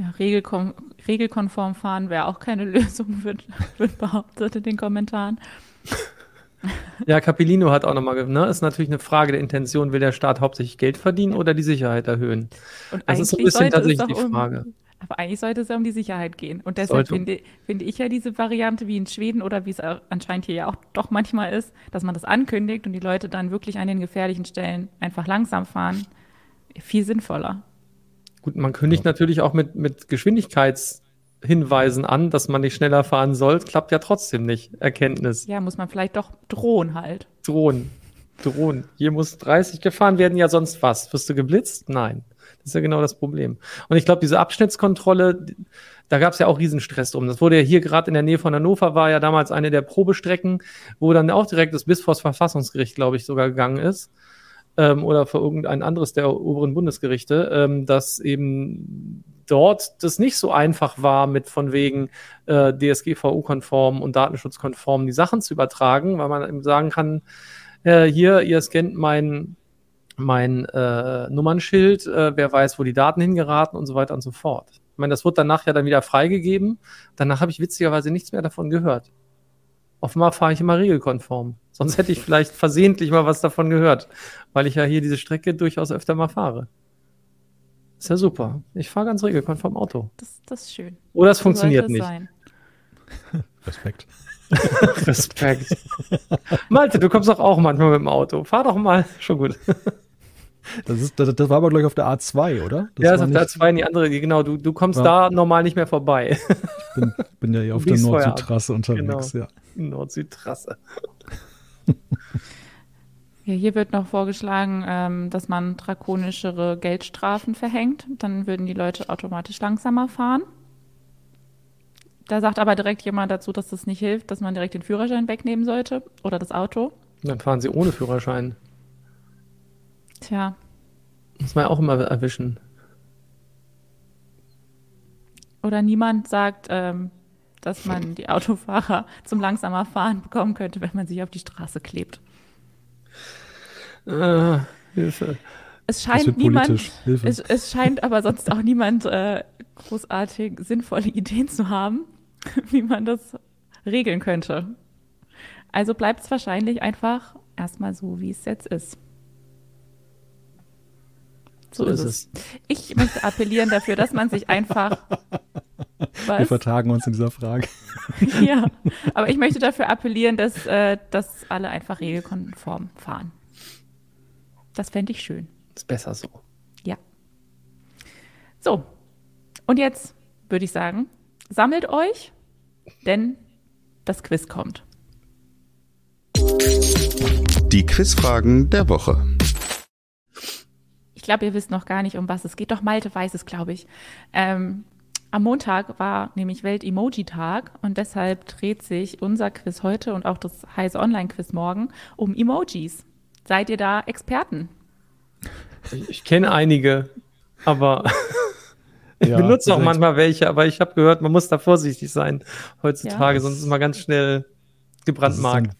Ja, regelkon regelkonform fahren wäre auch keine *laughs* Lösung, wird, wird behauptet in den Kommentaren. Ja, Capellino hat auch nochmal, ne, ist natürlich eine Frage der Intention, will der Staat hauptsächlich Geld verdienen oder die Sicherheit erhöhen? Und das ist ein bisschen tatsächlich die Frage. Um, aber eigentlich sollte es ja um die Sicherheit gehen. Und deshalb finde, finde ich ja diese Variante wie in Schweden oder wie es anscheinend hier ja auch doch manchmal ist, dass man das ankündigt und die Leute dann wirklich an den gefährlichen Stellen einfach langsam fahren, viel sinnvoller. Gut, man kündigt ja. natürlich auch mit, mit Geschwindigkeitshinweisen an, dass man nicht schneller fahren soll. Klappt ja trotzdem nicht. Erkenntnis. Ja, muss man vielleicht doch drohen halt. Drohen. Drohen. Hier muss 30 gefahren werden, ja sonst was. Wirst du geblitzt? Nein. Das ist ja genau das Problem. Und ich glaube, diese Abschnittskontrolle, da gab es ja auch Riesenstress drum. Das wurde ja hier gerade in der Nähe von Hannover, war ja damals eine der Probestrecken, wo dann auch direkt das bis vors Verfassungsgericht, glaube ich, sogar gegangen ist ähm, oder für irgendein anderes der oberen Bundesgerichte, ähm, dass eben dort das nicht so einfach war, mit von wegen äh, DSGVO-konform und datenschutzkonform die Sachen zu übertragen, weil man eben sagen kann, äh, hier, ihr scannt mein, mein äh, Nummernschild, äh, wer weiß, wo die Daten hingeraten und so weiter und so fort. Ich meine, das wird danach ja dann wieder freigegeben. Danach habe ich witzigerweise nichts mehr davon gehört. Offenbar fahre ich immer regelkonform. Sonst hätte ich vielleicht versehentlich mal was davon gehört, weil ich ja hier diese Strecke durchaus öfter mal fahre. Ist ja super. Ich fahre ganz regelkonform Auto. Das, das ist schön. Oder es so funktioniert nicht. Sein. *laughs* Respekt. *laughs* Respekt. Malte, du kommst doch auch manchmal mit dem Auto. Fahr doch mal. Schon gut. Das, ist, das, das war aber, glaube ich, auf der A2, oder? Das ja, das ist auf der A2 in die andere, genau. Du, du kommst ja. da normal nicht mehr vorbei. Ich bin, bin ja hier auf der Nord-Süd-Trasse unterwegs, genau. ja. Nord-Süd-Trasse. *laughs* Ja, hier wird noch vorgeschlagen, ähm, dass man drakonischere Geldstrafen verhängt. Dann würden die Leute automatisch langsamer fahren. Da sagt aber direkt jemand dazu, dass das nicht hilft, dass man direkt den Führerschein wegnehmen sollte oder das Auto. Dann fahren sie ohne Führerschein. Tja. Muss man ja auch immer erwischen. Oder niemand sagt, ähm, dass man die Autofahrer zum langsamer Fahren bekommen könnte, wenn man sich auf die Straße klebt. Äh, Hilfe. Es scheint niemand, es, es, scheint aber sonst auch niemand äh, großartig sinnvolle Ideen zu haben, *laughs* wie man das regeln könnte. Also bleibt es wahrscheinlich einfach erstmal so, wie es jetzt ist. So, so ist es. es. Ich möchte appellieren dafür, dass man sich einfach. *laughs* Was? Wir vertagen uns in dieser Frage. *laughs* ja, aber ich möchte dafür appellieren, dass, äh, dass alle einfach regelkonform fahren. Das fände ich schön. Ist besser so. Ja. So, und jetzt würde ich sagen, sammelt euch, denn das Quiz kommt. Die Quizfragen der Woche. Ich glaube, ihr wisst noch gar nicht, um was es geht. Doch Malte weiß es, glaube ich. Ähm, Am Montag war nämlich Welt-Emoji-Tag und deshalb dreht sich unser Quiz heute und auch das heiße Online-Quiz morgen um Emojis. Seid ihr da Experten? Ich, ich kenne einige, aber *laughs* ich Ja, benutze auch direkt. manchmal welche, aber ich habe gehört, man muss da vorsichtig sein heutzutage, Ja. sonst ist man ganz schnell gebrandmarkt.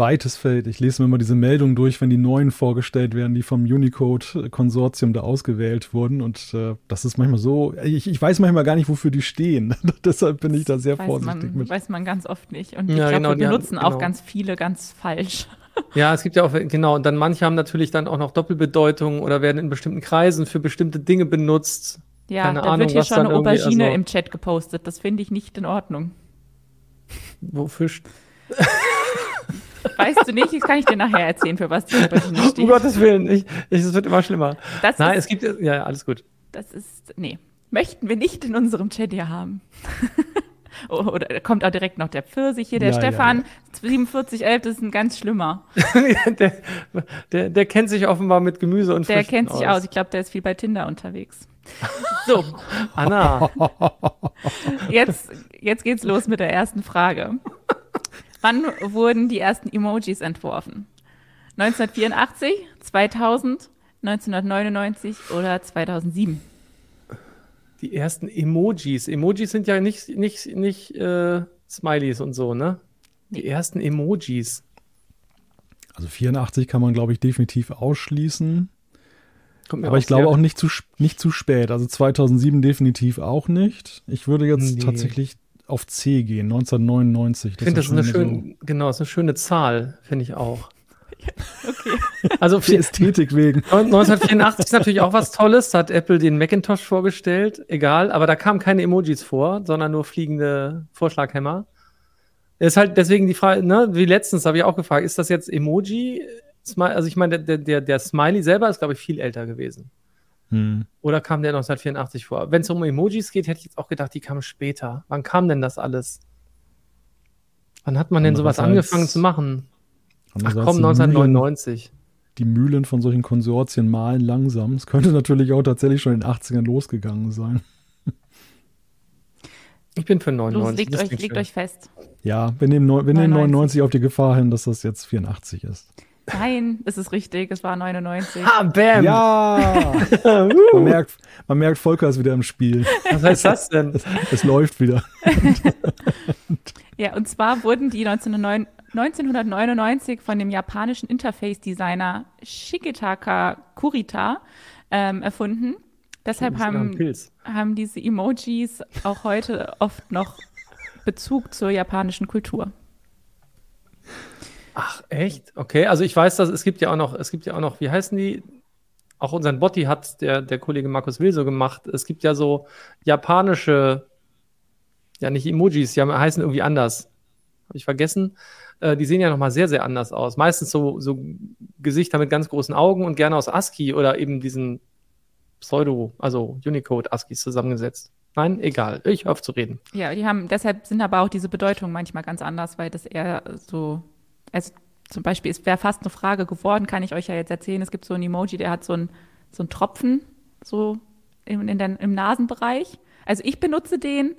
Weites Feld. Ich lese mir immer diese Meldung durch, wenn die neuen vorgestellt werden, die vom Unicode-Konsortium da ausgewählt wurden. Und äh, das ist manchmal so, ich, ich weiß manchmal gar nicht, wofür die stehen. *laughs* Deshalb bin ich da sehr Weiß vorsichtig man, mit. weiß man ganz oft nicht. Und Ja, ich glaube, genau, wir benutzen auch genau. ganz viele ganz falsch. *laughs* Ja, es gibt ja auch, genau, und dann manche haben natürlich dann auch noch Doppelbedeutungen oder werden in bestimmten Kreisen für bestimmte Dinge benutzt. Ja, Keine da Ahnung, wird hier schon eine Aubergine also- im Chat gepostet. Das finde ich nicht in Ordnung. Wofür? *laughs* Weißt du nicht? Das kann ich dir nachher erzählen, für was die Aubergine *laughs* Um steht. Gottes Willen, ich, ich, es wird immer schlimmer. Das Nein, ist, es gibt, ja, ja, alles gut. das ist, nee, möchten wir nicht in unserem Chat hier haben. *laughs* Oh, Oder kommt auch direkt noch der Pfirsich hier, der Ja, ja, Stefan, 4711, das ist ein ganz schlimmer. *laughs* der, der, der kennt sich offenbar mit Gemüse und Der Früchten kennt sich aus. Ich glaube, der ist viel bei Tinder unterwegs. So, Anna, jetzt, jetzt geht's los mit der ersten Frage. Wann wurden die ersten Emojis entworfen? 1984, 2000, 1999 oder 2007? die ersten Emojis. Emojis sind ja nicht, nicht, nicht äh, Smileys und so, ne? Die ersten Emojis. Also 84 kann man, glaube ich, definitiv ausschließen. Aber ich glaube auch nicht zu, nicht zu spät. Also 2007 definitiv auch nicht. Ich würde jetzt Nee. tatsächlich auf C gehen, 1999. Ich finde, das ist eine schon schöne, genau, ist eine schöne Zahl, finde ich auch. *laughs* Okay. Also So, der Ästhetik wegen. *laughs* 1984 ist natürlich auch was Tolles. Da hat Apple den Macintosh vorgestellt. Egal, aber da kamen keine Emojis vor, sondern nur fliegende Vorschlaghämmer. Ist halt deswegen die Frage, ne, wie letztens habe ich auch gefragt, ist das jetzt Emoji? Also ich meine, der, der, der Smiley selber ist, glaube ich, viel älter gewesen. Hm. Oder kam der 1984 vor? Wenn es um Emojis geht, hätte ich jetzt auch gedacht, die kamen später. Wann kam denn das alles? Wann hat man denn sowas angefangen zu machen? Ach komm, die Mühlen, 1999. die Mühlen von solchen Konsortien malen langsam. Es könnte natürlich auch tatsächlich schon in den 80ern losgegangen sein. Ich bin für Los, 99. legt das euch, schön. euch fest. Ja, wir nehmen, wir nehmen 99. 99 auf die Gefahr hin, dass das jetzt 84 ist. Nein, es ist richtig, es war 99. Ah, bam! Ja! *laughs* man, merkt, man merkt, Volker ist wieder im Spiel. Was heißt das denn? Es läuft wieder. Ja, und zwar wurden die 1909 1999 von dem japanischen Interface-Designer Shigetaka Kurita ähm, erfunden. Deshalb haben, haben diese Emojis auch heute oft noch Bezug zur japanischen Kultur. Ach, echt? Okay, also ich weiß, dass es gibt ja auch noch, es gibt ja auch noch, wie heißen die? Auch unseren Botti hat der, der Kollege Markus Will so gemacht. Es gibt ja so japanische, ja nicht Emojis, die haben, heißen irgendwie anders. Habe ich vergessen. Äh, die sehen ja nochmal sehr, sehr anders aus. Meistens so, so Gesichter mit ganz großen Augen und gerne aus ASCII oder eben diesen Pseudo, also Unicode-ASCIIs zusammengesetzt. Nein, egal. Ich auf zu reden. Ja, die haben, deshalb sind aber auch diese Bedeutungen manchmal ganz anders, weil das eher so, also zum Beispiel, es wäre fast eine Frage geworden, kann ich euch ja jetzt erzählen. Es gibt so ein Emoji, der hat so einen so einen Tropfen so in, in den, im Nasenbereich. Also ich benutze den,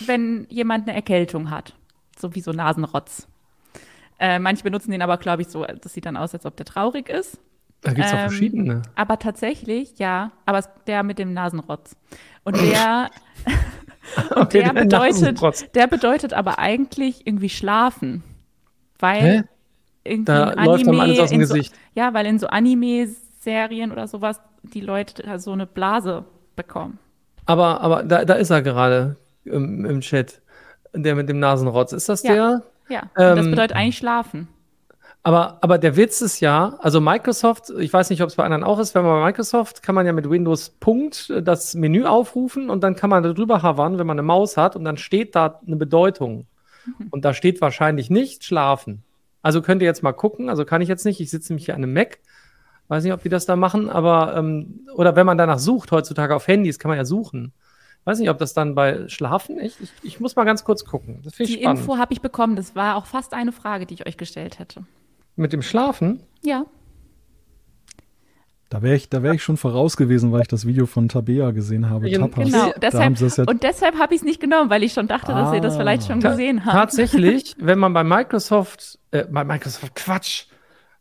wenn jemand eine Erkältung hat, so wie so Nasenrotz. Äh, manche benutzen den aber, glaube ich, so, das sieht dann aus, als ob der traurig ist. Da gibt es auch Ähm, verschiedene. Aber tatsächlich, ja, aber der mit dem Nasenrotz. Und der, *laughs* und der, *laughs* der bedeutet, der bedeutet aber eigentlich irgendwie schlafen. Weil Da ein läuft einem alles aus dem in so, Gesicht. Ja, weil in so Anime-Serien oder sowas die Leute da so eine Blase bekommen. Aber, aber da, da ist er gerade im, im Chat. Der mit dem Nasenrotz. Ist das Ja. der? Ja, und das Ähm, bedeutet eigentlich schlafen. Aber, aber der Witz ist ja, also Microsoft, ich weiß nicht, ob es bei anderen auch ist, wenn man bei Microsoft kann man ja mit Windows Punkt äh, das Menü aufrufen und dann kann man darüber hovern, wenn man eine Maus hat und dann steht da eine Bedeutung. Und da steht wahrscheinlich nicht schlafen. Also könnt ihr jetzt mal gucken, also kann ich jetzt nicht, ich sitze nämlich hier an einem Mac. Weiß nicht, ob die das da machen, aber ähm, oder wenn man danach sucht, heutzutage auf Handys, kann man ja suchen. Weiß nicht, ob das dann bei Schlafen, ich, ich, ich muss mal ganz kurz gucken. Das finde ich Die spannend. Info habe ich bekommen. Das war auch fast eine Frage, die ich euch gestellt hätte. Mit dem Schlafen? Ja. Da wäre ich, da wär ich schon voraus gewesen, weil ich das Video von Tabea gesehen habe. Ja, Tapas. Genau, Da deshalb, ja und deshalb habe ich es nicht genommen, weil ich schon dachte, dass ihr das Ah. vielleicht schon gesehen habt. Tatsächlich, *laughs* wenn man bei Microsoft, äh, bei Microsoft, Quatsch,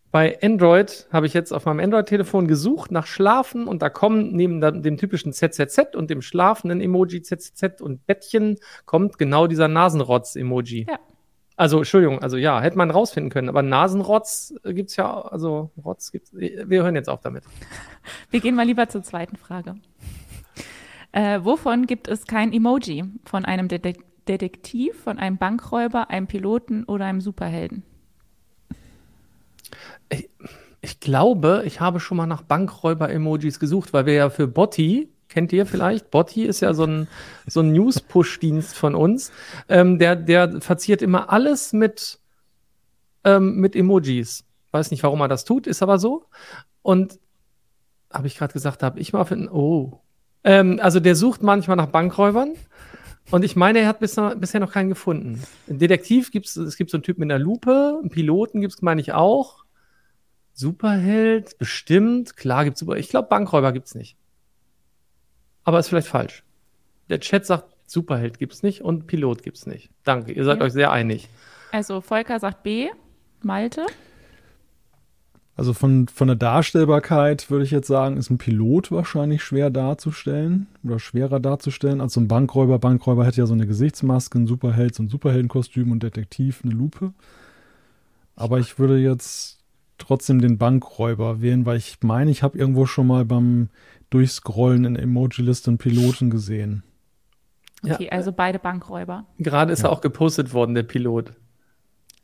bei Android habe ich jetzt auf meinem Android-Telefon gesucht nach Schlafen und da kommen neben dem typischen ZZZ und dem schlafenden Emoji ZZZ und Bettchen kommt genau dieser Nasenrotz-Emoji. Ja. Also, Entschuldigung, also ja, hätte man rausfinden können, aber Nasenrotz äh, gibt's ja, also Rotz gibt's, wir hören jetzt auf damit. Wir gehen mal lieber zur zweiten Frage. Äh, wovon gibt es kein Emoji? Von einem Detek Detektiv, von einem Bankräuber, einem Piloten oder einem Superhelden? Ich glaube, ich habe schon mal nach Bankräuber-Emojis gesucht, weil wir ja für Botti, kennt ihr vielleicht? Botti ist ja so ein, so ein News-Push-Dienst von uns. Ähm, der, der verziert immer alles mit, ähm, mit Emojis. Weiß nicht, warum er das tut, ist aber so. Und habe ich gerade gesagt, habe ich mal für Oh. Ähm, also der sucht manchmal nach Bankräubern. Und ich meine, er hat bis, bisher noch keinen gefunden. Ein Detektiv gibt es, es gibt so einen Typ mit einer Lupe, einen Piloten gibt es, meine ich, auch. Superheld, bestimmt, klar gibt's Super. Ich glaube, Bankräuber gibt's nicht. Aber ist vielleicht falsch. Der Chat sagt, Superheld gibt's nicht und Pilot gibt's nicht. Danke, ihr seid Ja. euch sehr einig. Also Volker sagt B, Malte. Also von, von der Darstellbarkeit würde ich jetzt sagen, ist ein Pilot wahrscheinlich schwer darzustellen oder schwerer darzustellen als so ein Bankräuber. Bankräuber hätte ja so eine Gesichtsmaske, ein Superheld, so ein Superheldenkostüm und Detektiv eine Lupe. Aber ich würde jetzt trotzdem den Bankräuber wählen, weil ich meine, ich habe irgendwo schon mal beim Durchscrollen in der Emoji-Liste einen Piloten gesehen. Ja. Okay, also beide Bankräuber. Gerade ist er auch gepostet worden, der Pilot.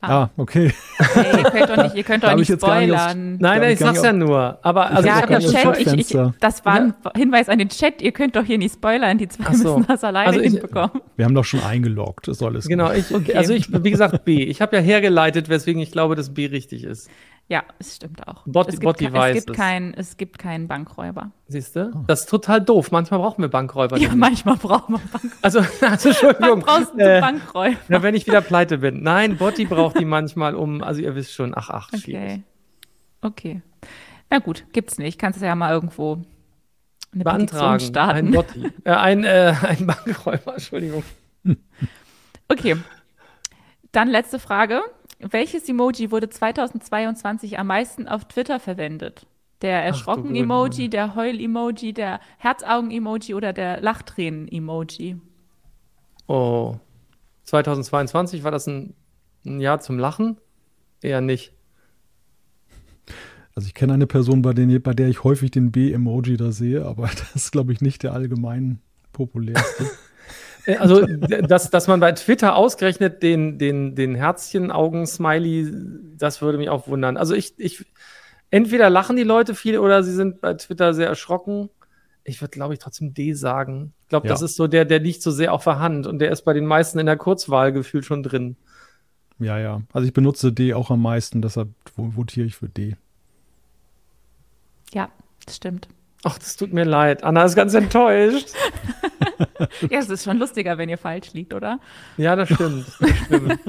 Ah, okay. Hey, ihr könnt doch nicht, ihr könnt doch nicht gar nicht spoilern. Nein, nein, ich sag's ja nur. Aber also ja, ich ja Chat, ich, ich, Chatfenster. das war ein Hinweis an den Chat, ihr könnt doch hier nicht spoilern, die zwei so. müssen das alleine Also ich- hinbekommen. Wir haben doch schon eingeloggt, ist alles genau, ich, Okay. also ich, wie gesagt, B. Ich habe ja hergeleitet, weswegen ich glaube, dass B richtig ist. Ja, es stimmt auch. Bot- es, gibt weiß es, gibt kein, es gibt keinen Bankräuber. Siehst du? Das ist total doof. Manchmal brauchen wir Bankräuber. Ja, nämlich. manchmal braucht man Bank *laughs* also, *laughs* also, Entschuldigung. brauchst du Äh, Bankräuber. Na, wenn ich wieder pleite bin. Nein, Botti braucht die manchmal um, also ihr wisst schon, ach, ach, schwierig. Okay. Okay. Na gut, gibt's nicht. Kannst du ja mal irgendwo eine Petition Beantragen. Ein starten. Botti. *laughs* Äh, ein, äh, ein Bankräuber, Entschuldigung. Okay. Dann letzte Frage. Welches Emoji wurde 2022 am meisten auf Twitter verwendet? Der Erschrocken-Emoji, der Heul-Emoji, der Herzaugen-Emoji oder der Lachtränen-Emoji? Oh. 2022 war das ein, ein Jahr zum Lachen? Eher nicht. Also ich kenne eine Person, bei, den, bei der ich häufig den B-Emoji da sehe, aber *laughs* das ist, glaube ich, nicht der allgemein populärste. *laughs* Äh, Also, dass, dass man bei Twitter ausgerechnet den, den, den Herzchen-Augen-Smiley, das würde mich auch wundern. Also ich, ich, entweder lachen die Leute viel oder sie sind bei Twitter sehr erschrocken. Ich würde, glaube ich, trotzdem D sagen. Ich glaube, Ja. das ist so der, der liegt so sehr auf der Hand und der ist bei den meisten in der Kurzwahl gefühlt schon drin. ja, ja. Also ich benutze D auch am meisten, deshalb vo- votiere ich für D. Ja, das stimmt. Ach, das tut mir leid. Anna ist ganz enttäuscht. *laughs* Ja, es ist schon lustiger, wenn ihr falsch liegt, oder? Ja, das stimmt. Das stimmt.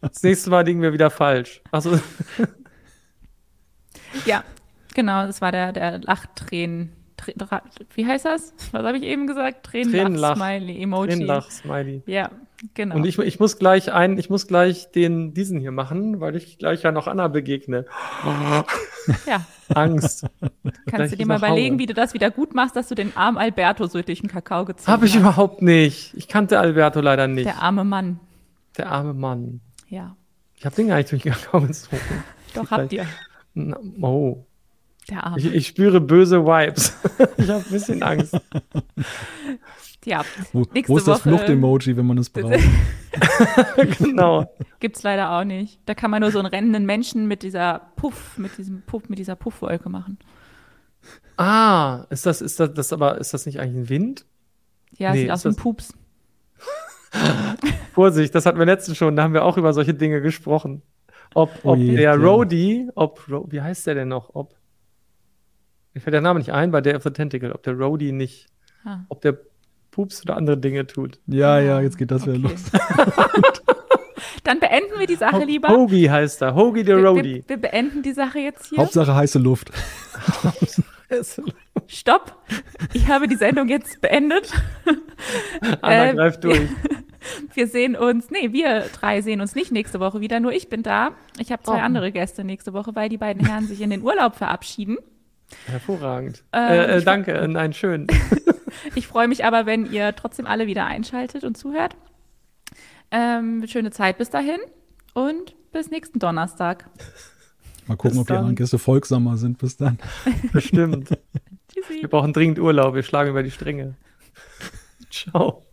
Das nächste Mal liegen wir wieder falsch. Also, *laughs* Ja, genau. Das war der, der Lachtränen. Wie heißt das? Was habe ich eben gesagt? Tränenlach. Tränenlach-Smiley-Emoji. Tränenlach-Smiley. Ja, genau. Und ich, ich muss gleich einen, ich muss gleich den, diesen hier machen, weil ich gleich ja noch Anna begegne. *laughs* ja, Angst. kannst du dir mal überlegen, haue. wie du das wieder gut machst, dass du den armen Alberto so durch den Kakao gezogen Habe ich hast. überhaupt nicht. Ich kannte Alberto leider nicht. Der arme Mann. Der arme Mann. Ja, Ich habe den gar nicht durch den Kakao gezogen. doch habt ihr. Oh. Der arme. Ich, ich spüre böse Vibes. *laughs* ich habe ein bisschen Angst. *laughs* ja, Wo, Nächste wo ist das Flucht-Emoji, wenn man es braucht? *laughs* genau. gibt's leider auch nicht. Da kann man nur so einen rennenden Menschen mit dieser Puff, mit diesem Puff, mit dieser Puffwolke machen. Ah, ist das, ist das, das aber, ist das nicht eigentlich ein Wind? Ja, Nee, sieht aus ist wie ein Pups. *laughs* Vorsicht, das hatten wir letztens schon, da haben wir auch über solche Dinge gesprochen. Ob, Oh ob je, der ja. Roadie, ob, wie heißt der denn noch? Ob, mir fällt der Name nicht ein, bei der of the Tentacle, ob der Roadie nicht, Ah. ob der Pups oder andere Dinge tut. Ja, ja, jetzt geht das wieder Okay. los. *laughs* Dann beenden wir die Sache Ho- lieber. Hoagie heißt er, Hoagie the wir, wir, Roadie. wir beenden die Sache jetzt hier. Hauptsache heiße Luft. *laughs* Stopp! Ich habe die Sendung jetzt beendet. *laughs* Anna Äh, greift durch. Wir sehen uns, nee, wir drei sehen uns nicht nächste Woche wieder, nur ich bin da. Ich habe zwei Oh. andere Gäste nächste Woche, weil die beiden Herren sich in den Urlaub verabschieden. Hervorragend. Ähm, äh, äh, danke, nein, schön. Ich freue mich aber, wenn ihr trotzdem alle wieder einschaltet und zuhört. Ähm, schöne Zeit bis dahin und bis nächsten Donnerstag. Mal gucken, Bis ob die dann. anderen Gäste folgsamer sind. Bis dann. *laughs* Bestimmt. *laughs* *laughs* Tschüssi. Wir brauchen dringend Urlaub. Wir schlagen über die Stränge. Ciao.